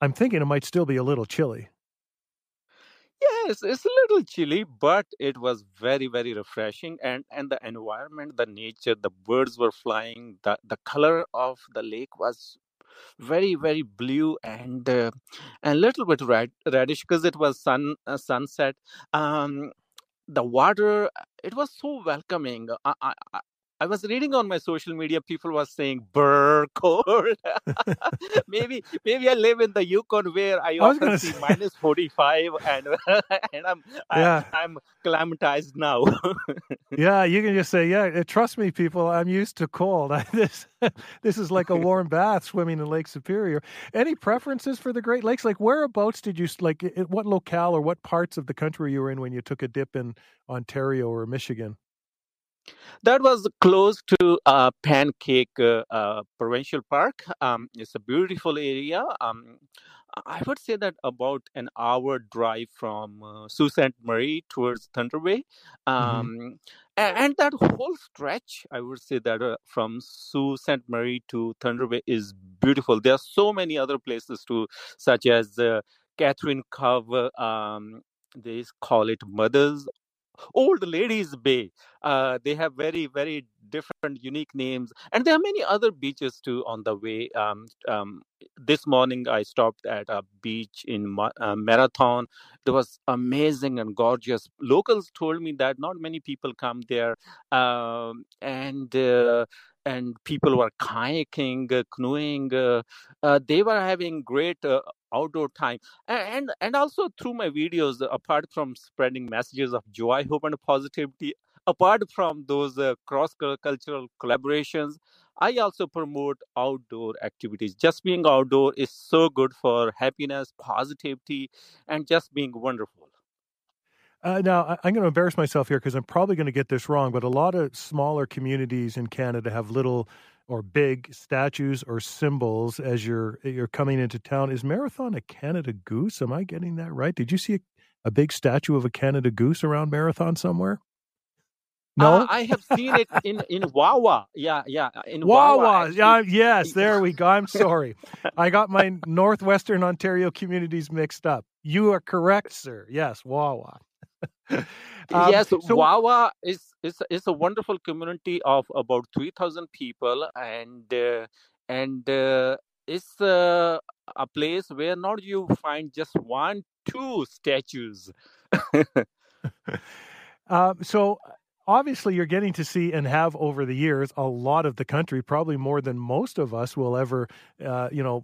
I'm thinking it might still be a little chilly. Yes, it's a little chilly, but it was very, very refreshing. And and the environment, the nature, the birds were flying. the The color of the lake was very, very blue and uh, and a little bit red, reddish because it was sun uh, sunset. Um, the water it was so welcoming I, I was reading on my social media, people were saying "burr cold." maybe, maybe I live in the Yukon where I, I often see minus forty five, and and I'm yeah. I, am climatized now. yeah, you can just say, "Yeah, eh, trust me, people. I'm used to cold. this this is like a warm bath swimming in Lake Superior." Any preferences for the Great Lakes? Like whereabouts did you like? What locale or what parts of the country you were in when you took a dip in Ontario or Michigan? That was close to uh, Pancake uh, uh, Provincial Park. Um, it's a beautiful area. Um, I would say that about an hour drive from uh, Sault Ste. Marie towards Thunder Bay. Mm-hmm. Um, mm-hmm. and, and, that whole stretch, I would say that uh, from Sault Ste. Marie to Thunder Bay is beautiful. There are so many other places too, such as uh, Katherine Cove. Um, they call it Mothers Old Ladies Bay. Uh, they have very, very different, unique names, and there are many other beaches too on the way. Um, um, this morning, I stopped at a beach in uh, Marathon. It was amazing and gorgeous. Locals told me that not many people come there, um, and uh, and people were kayaking, canoeing. Uh, uh, they were having great uh, outdoor time, and and also through my videos. Apart from spreading messages of joy, hope, and positivity, apart from those uh, cross cultural collaborations, I also promote outdoor activities. Just being outdoor is so good for happiness, positivity, and just being wonderful. Uh, now, I, am going to embarrass myself here because I'm probably going to get this wrong, but a lot of smaller communities in Canada have little or big statues or symbols as you're you're coming into town. Is Marathon a Canada goose? Am I getting that right? Did you see a, a big statue of a Canada goose around Marathon somewhere? No, uh, I have seen it in in Wawa. Yeah, yeah, in Wawa. Wawa yeah, yes, there we go. I'm sorry, I got my Northwestern Ontario communities mixed up. You are correct, sir. Yes, Wawa. um, yes, so, Wawa is is is a wonderful community of about three thousand people, and uh, and uh, it's uh, a place where not you find just one, two statues. Um, so obviously you're getting to see and have over the years a lot of the country probably more than most of us will ever uh, you know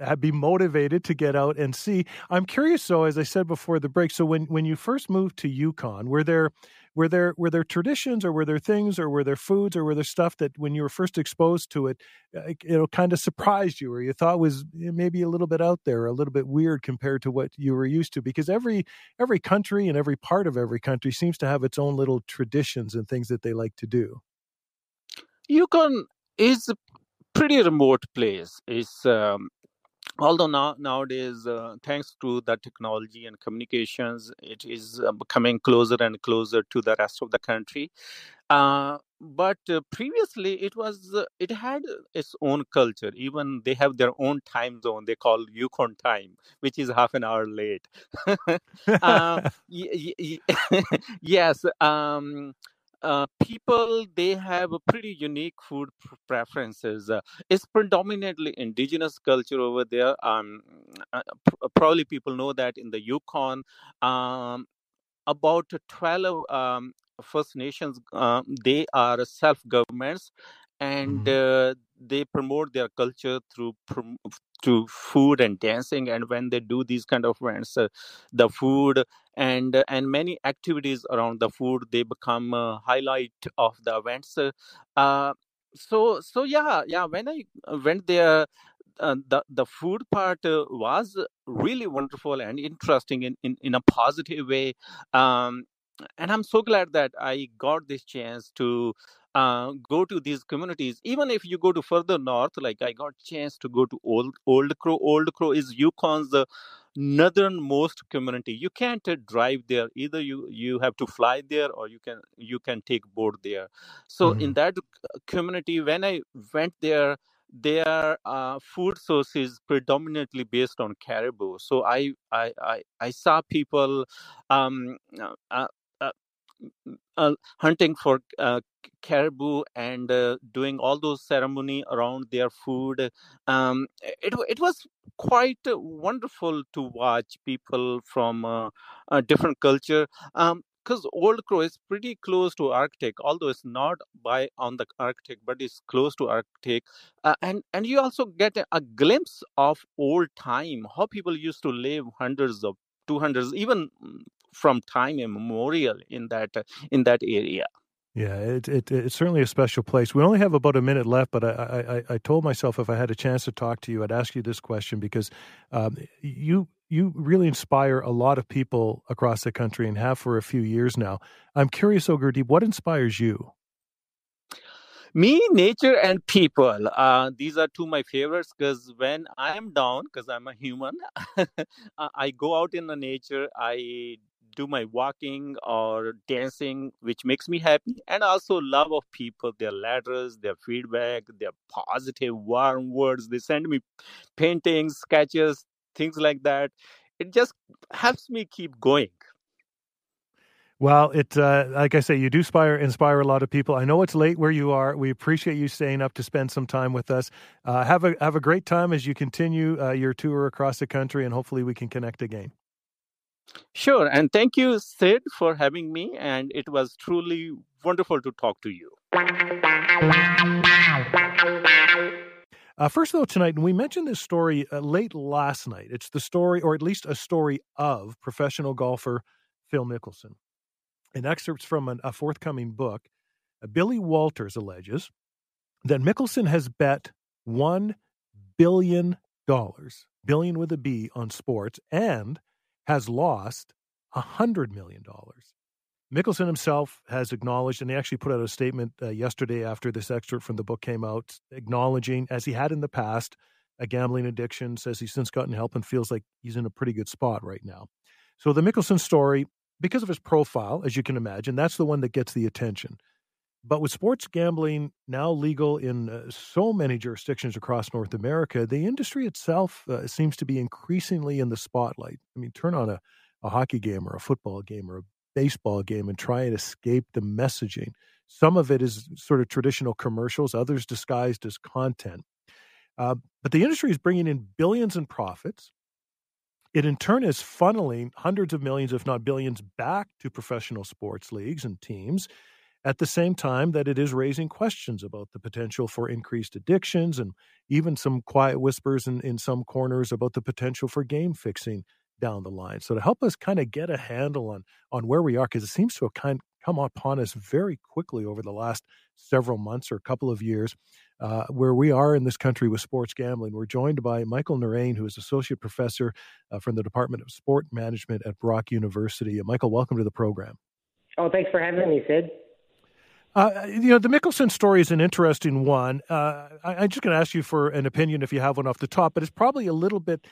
uh, be motivated to get out and see. I'm curious so as i said before the break so when when you first moved to yukon were there were there were there traditions or were there things or were there foods or were there stuff that when you were first exposed to it uh, you know kind of surprised you or you thought was maybe a little bit out there a little bit weird compared to what you were used to? Because every every country and every part of every country seems to have its own little traditions and things that they like to do. Yukon is a pretty remote place. It's um, although now nowadays uh, thanks to the technology and communications it is uh, coming closer and closer to the rest of the country. Uh, but uh, previously it was uh, it had its own culture. Even they have their own time zone they call yukon time which is half an hour late. Um, y- y- yes um, uh, people they have a pretty unique food preferences. Uh, it's predominantly indigenous culture over there. Um, uh, probably people know that in the Yukon, um, about 12 um, First Nations, uh, they are self governments and mm-hmm. uh, they promote their culture through to food and dancing and when they do these kind of events uh, the food and uh, and many activities around the food they become a highlight of the events uh, so so yeah yeah when i went there uh, the the food part uh, was really wonderful and interesting in, in, in a positive way um, and i'm so glad that i got this chance to uh, go to these communities. Even if you go to further north like i got chance to go to old old crow. Old crow is yukon's uh, northernmost community. You can't uh, drive there. Either you you have to fly there or you can you can take boat there. So mm-hmm. in that community when i went there their uh, food source is predominantly based on caribou. So i i i, I saw people um, uh, uh, hunting for uh, caribou and uh, doing all those ceremony around their food. Um, it it was quite wonderful to watch people from uh, a different culture. Um, because Old Crow is pretty close to Arctic, although it's not by on the Arctic, but it's close to Arctic, uh, and and you also get a, glimpse of old time, how people used to live hundreds of two hundreds, even mm, from time immemorial in that in that area. Yeah, it, it, it's certainly a special place. We only have about a minute left, but I, I, I told myself if I had a chance to talk to you, I'd ask you this question because um, you you really inspire a lot of people across the country and have for a few years now. I'm curious, Gurdeep, what inspires you? Me, nature, and people. Uh, these are two my favorites because when I am down, because I'm a human, I go out in the nature. I do my walking or dancing, which makes me happy, and also love of people, their letters, their feedback, their positive, warm words. They send me paintings, sketches, things like that. It just helps me keep going. Well, it uh, like I say, you do inspire inspire a lot of people. I know it's late where you are. We appreciate you staying up to spend some time with us. Uh, have a have a great time as you continue uh, your tour across the country, and hopefully we can connect again. Sure. And thank you, Syd, for having me. And it was truly wonderful to talk to you. Uh, first, though, tonight, and we mentioned this story uh, late last night. It's the story, or at least a story of professional golfer Phil Mickelson. In excerpts from an, a forthcoming book, uh, Billy Walters alleges that Mickelson has bet $1 billion, billion with a B, on sports, and has lost $100 million. Mickelson himself has acknowledged, and he actually put out a statement uh, yesterday after this excerpt from the book came out, acknowledging, as he had in the past, a gambling addiction, says he's since gotten help and feels like he's in a pretty good spot right now. So the Mickelson story, because of his profile, as you can imagine, that's the one that gets the attention. But with sports gambling now legal in uh, so many jurisdictions across North America, the industry itself uh, seems to be increasingly in the spotlight. I mean, turn on a, a hockey game or a football game or a baseball game and try and escape the messaging. Some of it is sort of traditional commercials, others disguised as content. Uh, but the industry is bringing in billions in profits. It in turn is funneling hundreds of millions, if not billions, back to professional sports leagues and teams at the same time that it is raising questions about the potential for increased addictions and even some quiet whispers in, in some corners about the potential for game fixing down the line. So to help us kind of get a handle on on where we are, because it seems to have kind of come upon us very quickly over the last several months or a couple of years, uh, where we are in this country with sports gambling. We're joined by Michael Naraine, who is associate professor uh, from the Department of Sport Management at Brock University. Uh, Michael, welcome to the program. Oh, thanks for having me, Syd. Uh, you know, the Mickelson story is an interesting one. Uh, I, am just going to ask you for an opinion if you have one off the top, but it's probably a little bit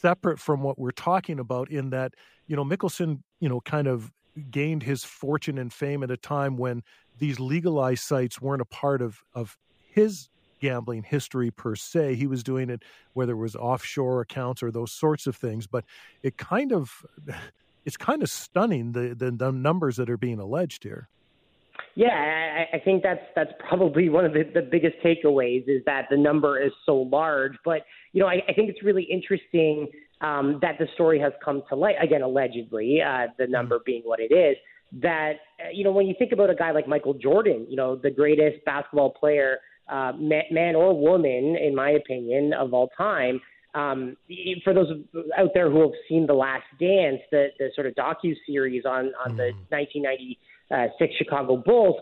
separate from what we're talking about in that, you know, Mickelson, you know, kind of gained his fortune and fame at a time when these legalized sites weren't a part of, of his gambling history per se. He was doing it whether it was offshore accounts or those sorts of things, but it kind of it's kind of stunning the, the, the numbers that are being alleged here. Yeah, I, I think that's that's probably one of the, the biggest takeaways is that the number is so large. But you know, I, I think it's really interesting um, that the story has come to light again, allegedly, uh, the mm-hmm. number being what it is. That uh, you know, when you think about a guy like Michael Jordan, you know, the greatest basketball player, uh, man or woman, in my opinion, of all time. Um, for those out there who have seen The Last Dance, the, the sort of docu series on on mm. the 1990 uh, six Chicago Bulls.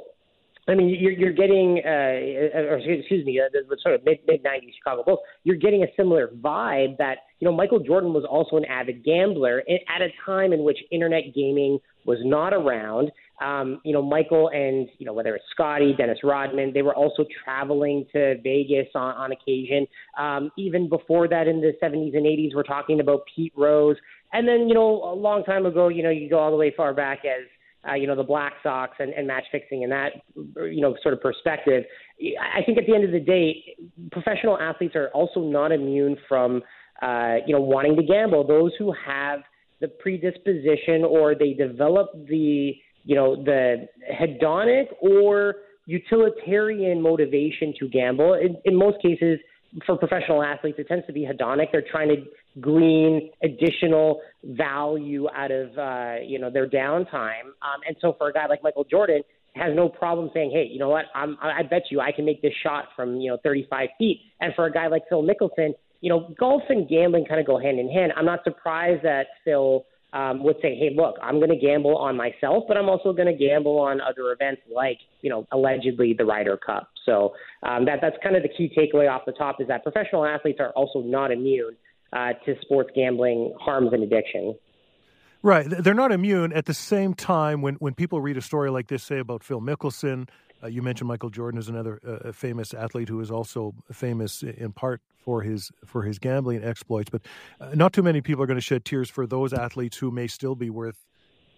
I mean, you're, you're getting, uh, or excuse me, uh, the sort of mid mid '90s Chicago Bulls. You're getting a similar vibe that you know Michael Jordan was also an avid gambler at a time in which internet gaming was not around. Um, you know, Michael and you know whether it's Scottie, Dennis Rodman, they were also traveling to Vegas on, on occasion. Um, even before that, in the 70s and 80s, we're talking about Pete Rose, and then you know a long time ago, you know, you go all the way far back as uh, you know, the Black Sox and, and match fixing in that, you know, sort of perspective. I think at the end of the day, professional athletes are also not immune from, uh, you know, wanting to gamble. Those who have the predisposition or they develop the, you know, the hedonic or utilitarian motivation to gamble. In, in most cases, for professional athletes, it tends to be hedonic. They're trying to glean additional value out of uh, you know their downtime. Um, and so for a guy like Michael Jordan, has no problem saying, "Hey, you know what? I'm, I bet you I can make this shot from you know 35 feet." And for a guy like Phil Mickelson, you know, golf and gambling kind of go hand in hand. I'm not surprised that Phil um, would say, "Hey, look, I'm going to gamble on myself, but I'm also going to gamble on other events like, you know, allegedly the Ryder Cup." So um, that that's kind of the key takeaway off the top is that professional athletes are also not immune uh, to sports gambling harms and addiction. Right, they're not immune. At the same time, when when people read a story like this, say about Phil Mickelson, uh, you mentioned Michael Jordan is another uh, famous athlete who is also famous in part for his for his gambling exploits. But uh, not too many people are going to shed tears for those athletes who may still be worth.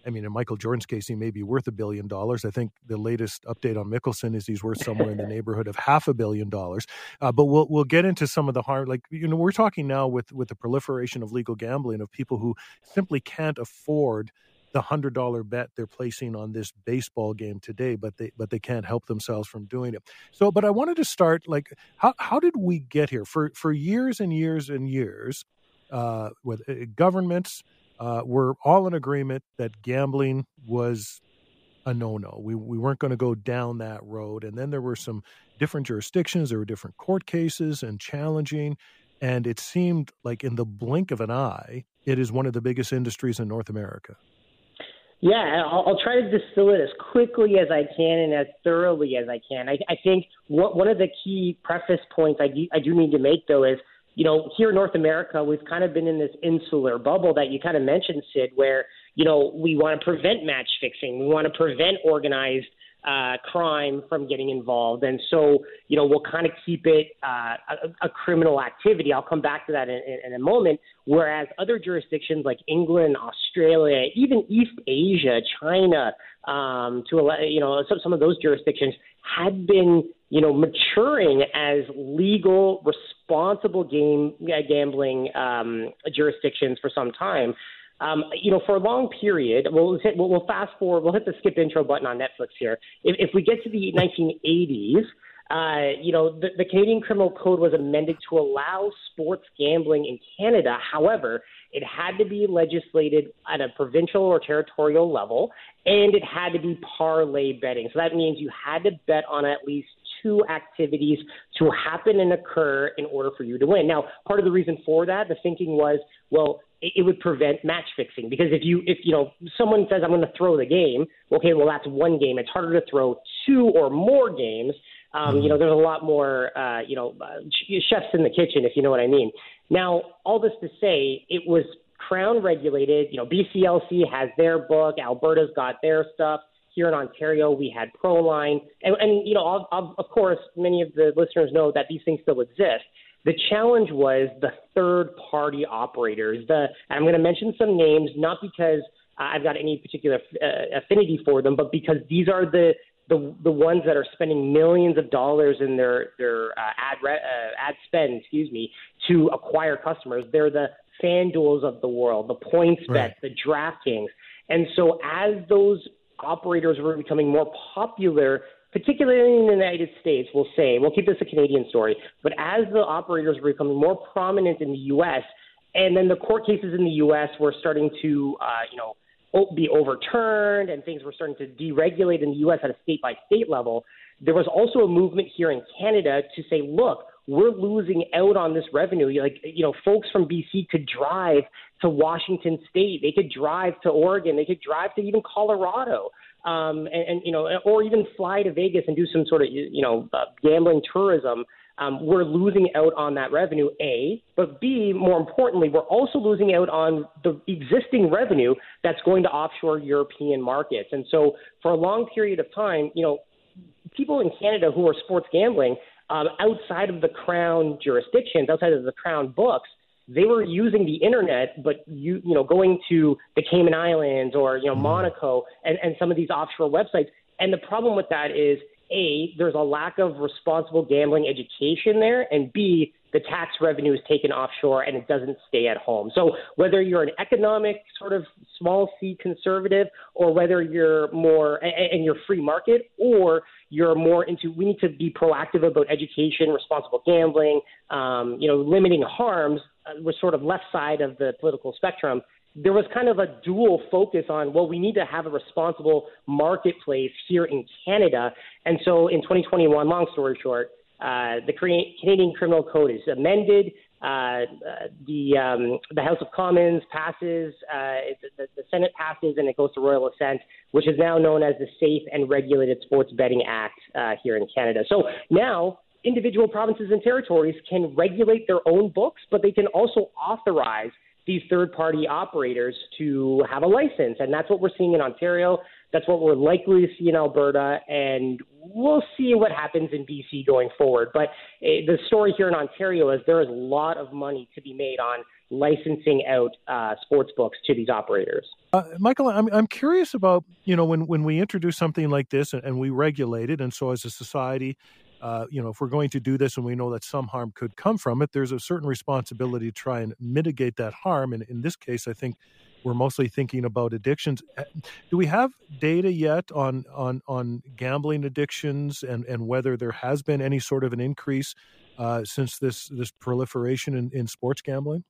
I mean, in Michael Jordan's case, he may be worth a billion dollars. I think the latest update on Mickelson is he's worth somewhere in the neighborhood of half a billion dollars. Uh, but we'll we'll get into some of the harm. Like you know, we're talking now with with the proliferation of legal gambling of people who simply can't afford the hundred dollar bet they're placing on this baseball game today, but they but they can't help themselves from doing it. So, but I wanted to start like how how did we get here? For for years and years and years, uh, with uh, governments uh, were all in agreement that gambling was a no no. We we weren't going to go down that road, and then there were some different jurisdictions. There were different court cases and challenging. And it seemed like in the blink of an eye, it is one of the biggest industries in North America. Yeah, I'll, I'll try to distill it as quickly as I can and as thoroughly as I can. I, I think what, one of the key preface points I do, I do need to make, though, is you know, here in North America, we've kind of been in this insular bubble that you kind of mentioned, Syd, where, you know, we want to prevent match fixing. We want to prevent organized uh, crime from getting involved. And so, you know, we'll kind of keep it uh, a, a criminal activity. I'll come back to that in, in, in a moment. Whereas other jurisdictions like England, Australia, even East Asia, China, um, to you know, some, some of those jurisdictions had been, you know, maturing as legal, responsible game uh, gambling um, jurisdictions for some time. Um, you know, for a long period, we'll, hit, we'll, fast forward, we'll hit the skip intro button on Netflix here. If, if we get to the 1980s, uh, you know, the, the Canadian Criminal Code was amended to allow sports gambling in Canada. However, it had to be legislated at a provincial or territorial level, and it had to be parlay betting. So that means you had to bet on at least two activities to happen and occur in order for you to win. Now, part of the reason for that, the thinking was, well, it, would prevent match fixing because if you if you know someone says I'm going to throw the game, okay, well that's one game. It's harder to throw two or more games. Um, You know, there's a lot more uh, you know uh, chefs in the kitchen, if you know what I mean. Now, all this to say, it was crown regulated. You know, BCLC has their book. Alberta's got their stuff. Here in Ontario, we had Proline, and, and you know, of, of course, many of the listeners know that these things still exist. The challenge was the third party operators. The, I'm going to mention some names, not because I've got any particular uh, affinity for them, but because these are the, the, the ones that are spending millions of dollars in their, their uh, ad, re, uh, ad spend, excuse me, to acquire customers. They're the FanDuels of the world, the points right. bet, the DraftKings. And so as those operators were becoming more popular, particularly in the United States, we'll say, we'll keep this a Canadian story, but as the operators were becoming more prominent in the U.S., and then the court cases in the U.S. were starting to, uh, you know, be overturned and things were starting to deregulate in the U.S. at a state by state level, there was also a movement here in Canada to say, look, we're losing out on this revenue. Like, you know, folks from BC could drive to Washington State, they could drive to Oregon, they could drive to even Colorado um, and, and you know, or even fly to Vegas and do some sort of you know uh, gambling tourism. Um, we're losing out on that revenue, A, but B, more importantly, we're also losing out on the existing revenue that's going to offshore European markets. And so, for a long period of time, you know, people in Canada who are sports gambling um, outside of the Crown jurisdictions, outside of the Crown books, they were using the internet, but you you know going to the Cayman Islands or you know mm-hmm. Monaco and, and some of these offshore websites. And the problem with that is A, there's a lack of responsible gambling education there, and B, the tax revenue is taken offshore and it doesn't stay at home. So whether you're an economic sort of small c conservative or whether you're more and you're free market or you're more into we need to be proactive about education, responsible gambling, um, you know, limiting harms. Uh, we're sort of left side of the political spectrum there was kind of a dual focus on, well, we need to have a responsible marketplace here in Canada. And so in 2021, long story short, uh, the Canadian Criminal Code is amended. Uh, the um, the House of Commons passes, uh, the, the, Senate passes, and it goes to royal assent, which is now known as the Safe and Regulated Sports Betting Act uh, here in Canada. So now individual provinces and territories can regulate their own books, but they can also authorize these third party operators to have a license. And that's what we're seeing in Ontario. That's what we're likely to see in Alberta. And we'll see what happens in BC going forward. But uh, the story here in Ontario is there is a lot of money to be made on licensing out uh, sports books to these operators. Uh, Michael, I'm, I'm curious about, you know, when, when we introduce something like this and, and we regulate it, and so as a society, uh, you know, if we're going to do this and we know that some harm could come from it, there's a certain responsibility to try and mitigate that harm. And in this case, I think we're mostly thinking about addictions. Uh, do we have data yet on on on gambling addictions and and whether there has been any sort of an increase uh, since this this proliferation in, in sports gambling?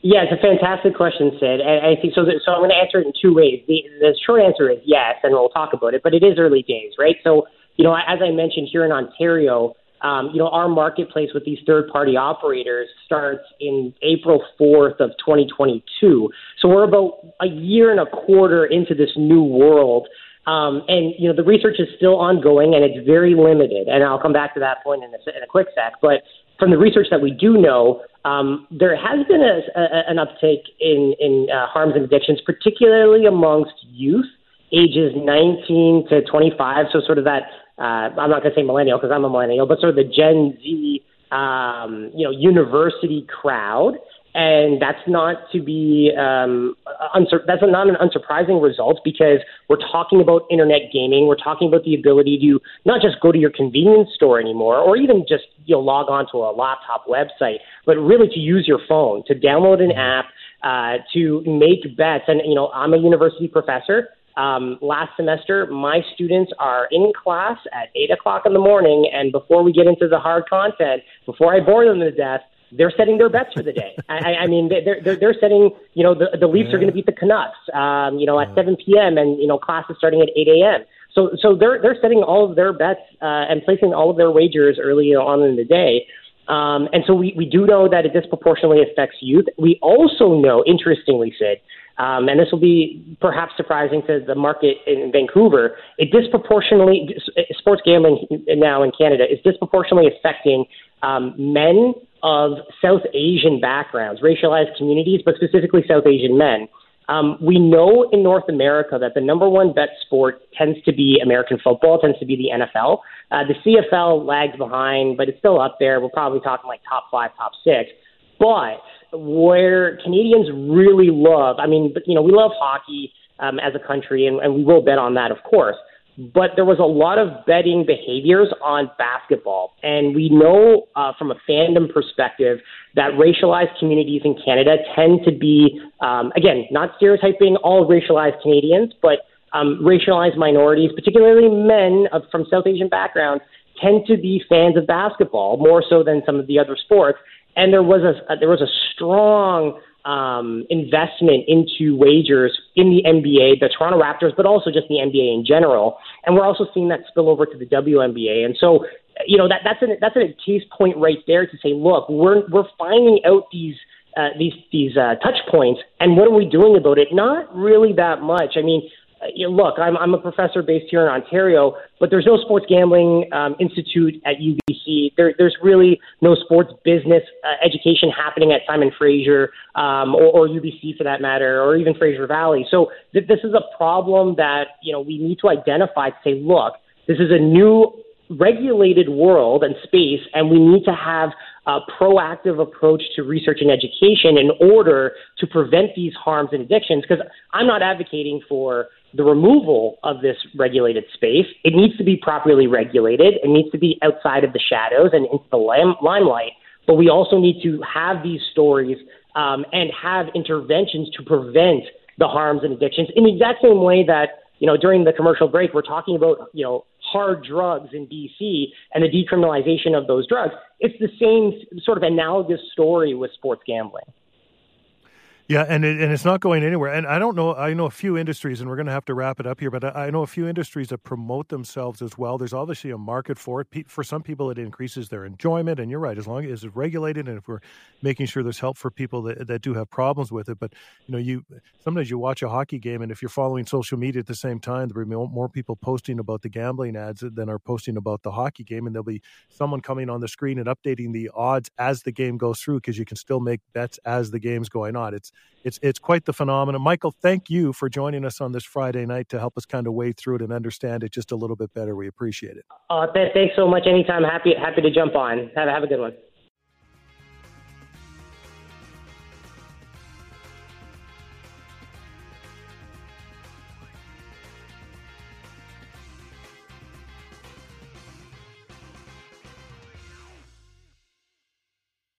Yeah, it's a fantastic question, Syd. And I think so. That, so I'm going to answer it in two ways. The, the short answer is yes, and we'll talk about it. But it is early days, right? So you know, as I mentioned here in Ontario, um, you know, our marketplace with these third party operators starts in April 4th of 2022. So we're about a year and a quarter into this new world. Um, and, you know, the research is still ongoing and it's very limited. And I'll come back to that point in a, in a quick sec. But from the research that we do know, um, there has been a, a, an uptake in, in uh, harms and addictions, particularly amongst youth ages 19 to 25. So sort of that uh, I'm not going to say millennial because I'm a millennial, but sort of the Gen Z, um, you know, university crowd. And that's not to be um, unsur- that's not an unsurprising result because we're talking about internet gaming. We're talking about the ability to not just go to your convenience store anymore, or even just you know log on to a laptop website, but really to use your phone to download an app, uh, to make bets. And you know, I'm a university professor. Um, last semester, my students are in class at 8 o'clock in the morning, and before we get into the hard content, before I bore them to death, they're setting their bets for the day. I, I mean, they're, they're, they're setting, you know, the, the Leafs yeah. are going to beat the Canucks, um, you know, at yeah. 7 p.m., and, you know, class is starting at 8 a.m. So, so they're, they're setting all of their bets uh, and placing all of their wagers early on in the day. Um, and so we, we do know that it disproportionately affects youth. We also know, interestingly, Syd, um, and this will be perhaps surprising to the market in Vancouver. It disproportionately sports gambling now in Canada is disproportionately affecting um, men of South Asian backgrounds, racialized communities, but specifically South Asian men. Um, we know in North America that the number one bet sport tends to be American football, tends to be the NFL. Uh, the CFL lags behind, but it's still up there. We're probably talking like top five, top six. But where Canadians really love. I mean, you know, we love hockey um, as a country, and, and we will bet on that, of course. But there was a lot of betting behaviors on basketball, and we know uh, from a fandom perspective that racialized communities in Canada tend to be, um, again, not stereotyping all racialized Canadians, but um, racialized minorities, particularly men of, from South Asian backgrounds, tend to be fans of basketball more so than some of the other sports and there was a, there was a strong um, investment into wagers in the NBA, the Toronto Raptors, but also just the NBA in general. And we're also seeing that spill over to the WNBA. And so, you know, that that's an, that's a case point right there to say, look, we're we're finding out these. Uh, these these uh, touch points, and what are we doing about it? Not really that much. I mean, you know, look, I'm, I'm a professor based here in Ontario, but there's no sports gambling um, institute at UBC. There, there's really no sports business uh, education happening at Simon Fraser um, or, or UBC for that matter, or even Fraser Valley. So th- this is a problem that you know we need to identify to say, look, this is a new regulated world and space, and we need to have uh, proactive approach to research and education in order to prevent these harms and addictions. Because I'm not advocating for the removal of this regulated space. It needs to be properly regulated. It needs to be outside of the shadows and into the lim- limelight. But we also need to have these stories um, and have interventions to prevent the harms and addictions in the exact same way that you know during the commercial break we're talking about you know hard drugs in BC and the decriminalization of those drugs. It's the same sort of analogous story with sports gambling. Yeah, and it, and it's not going anywhere. And I don't know. I know a few industries, and we're going to have to wrap it up here. But I, know a few industries that promote themselves as well. There's obviously a market for it. For some people, it increases their enjoyment. And you're right, as long as it's regulated, and if we're making sure there's help for people that, that do have problems with it. But you know, you sometimes you watch a hockey game, and if you're following social media at the same time, there'll be more people posting about the gambling ads than are posting about the hockey game, and there'll be someone coming on the screen and updating the odds as the game goes through because you can still make bets as the game's going on. It's it's it's quite the phenomenon. Michael, thank you for joining us on this Friday night to help us kind of wade through it and understand it just a little bit better. We appreciate it. Uh, th- thanks so much. Anytime, happy happy to jump on. Have have a good one.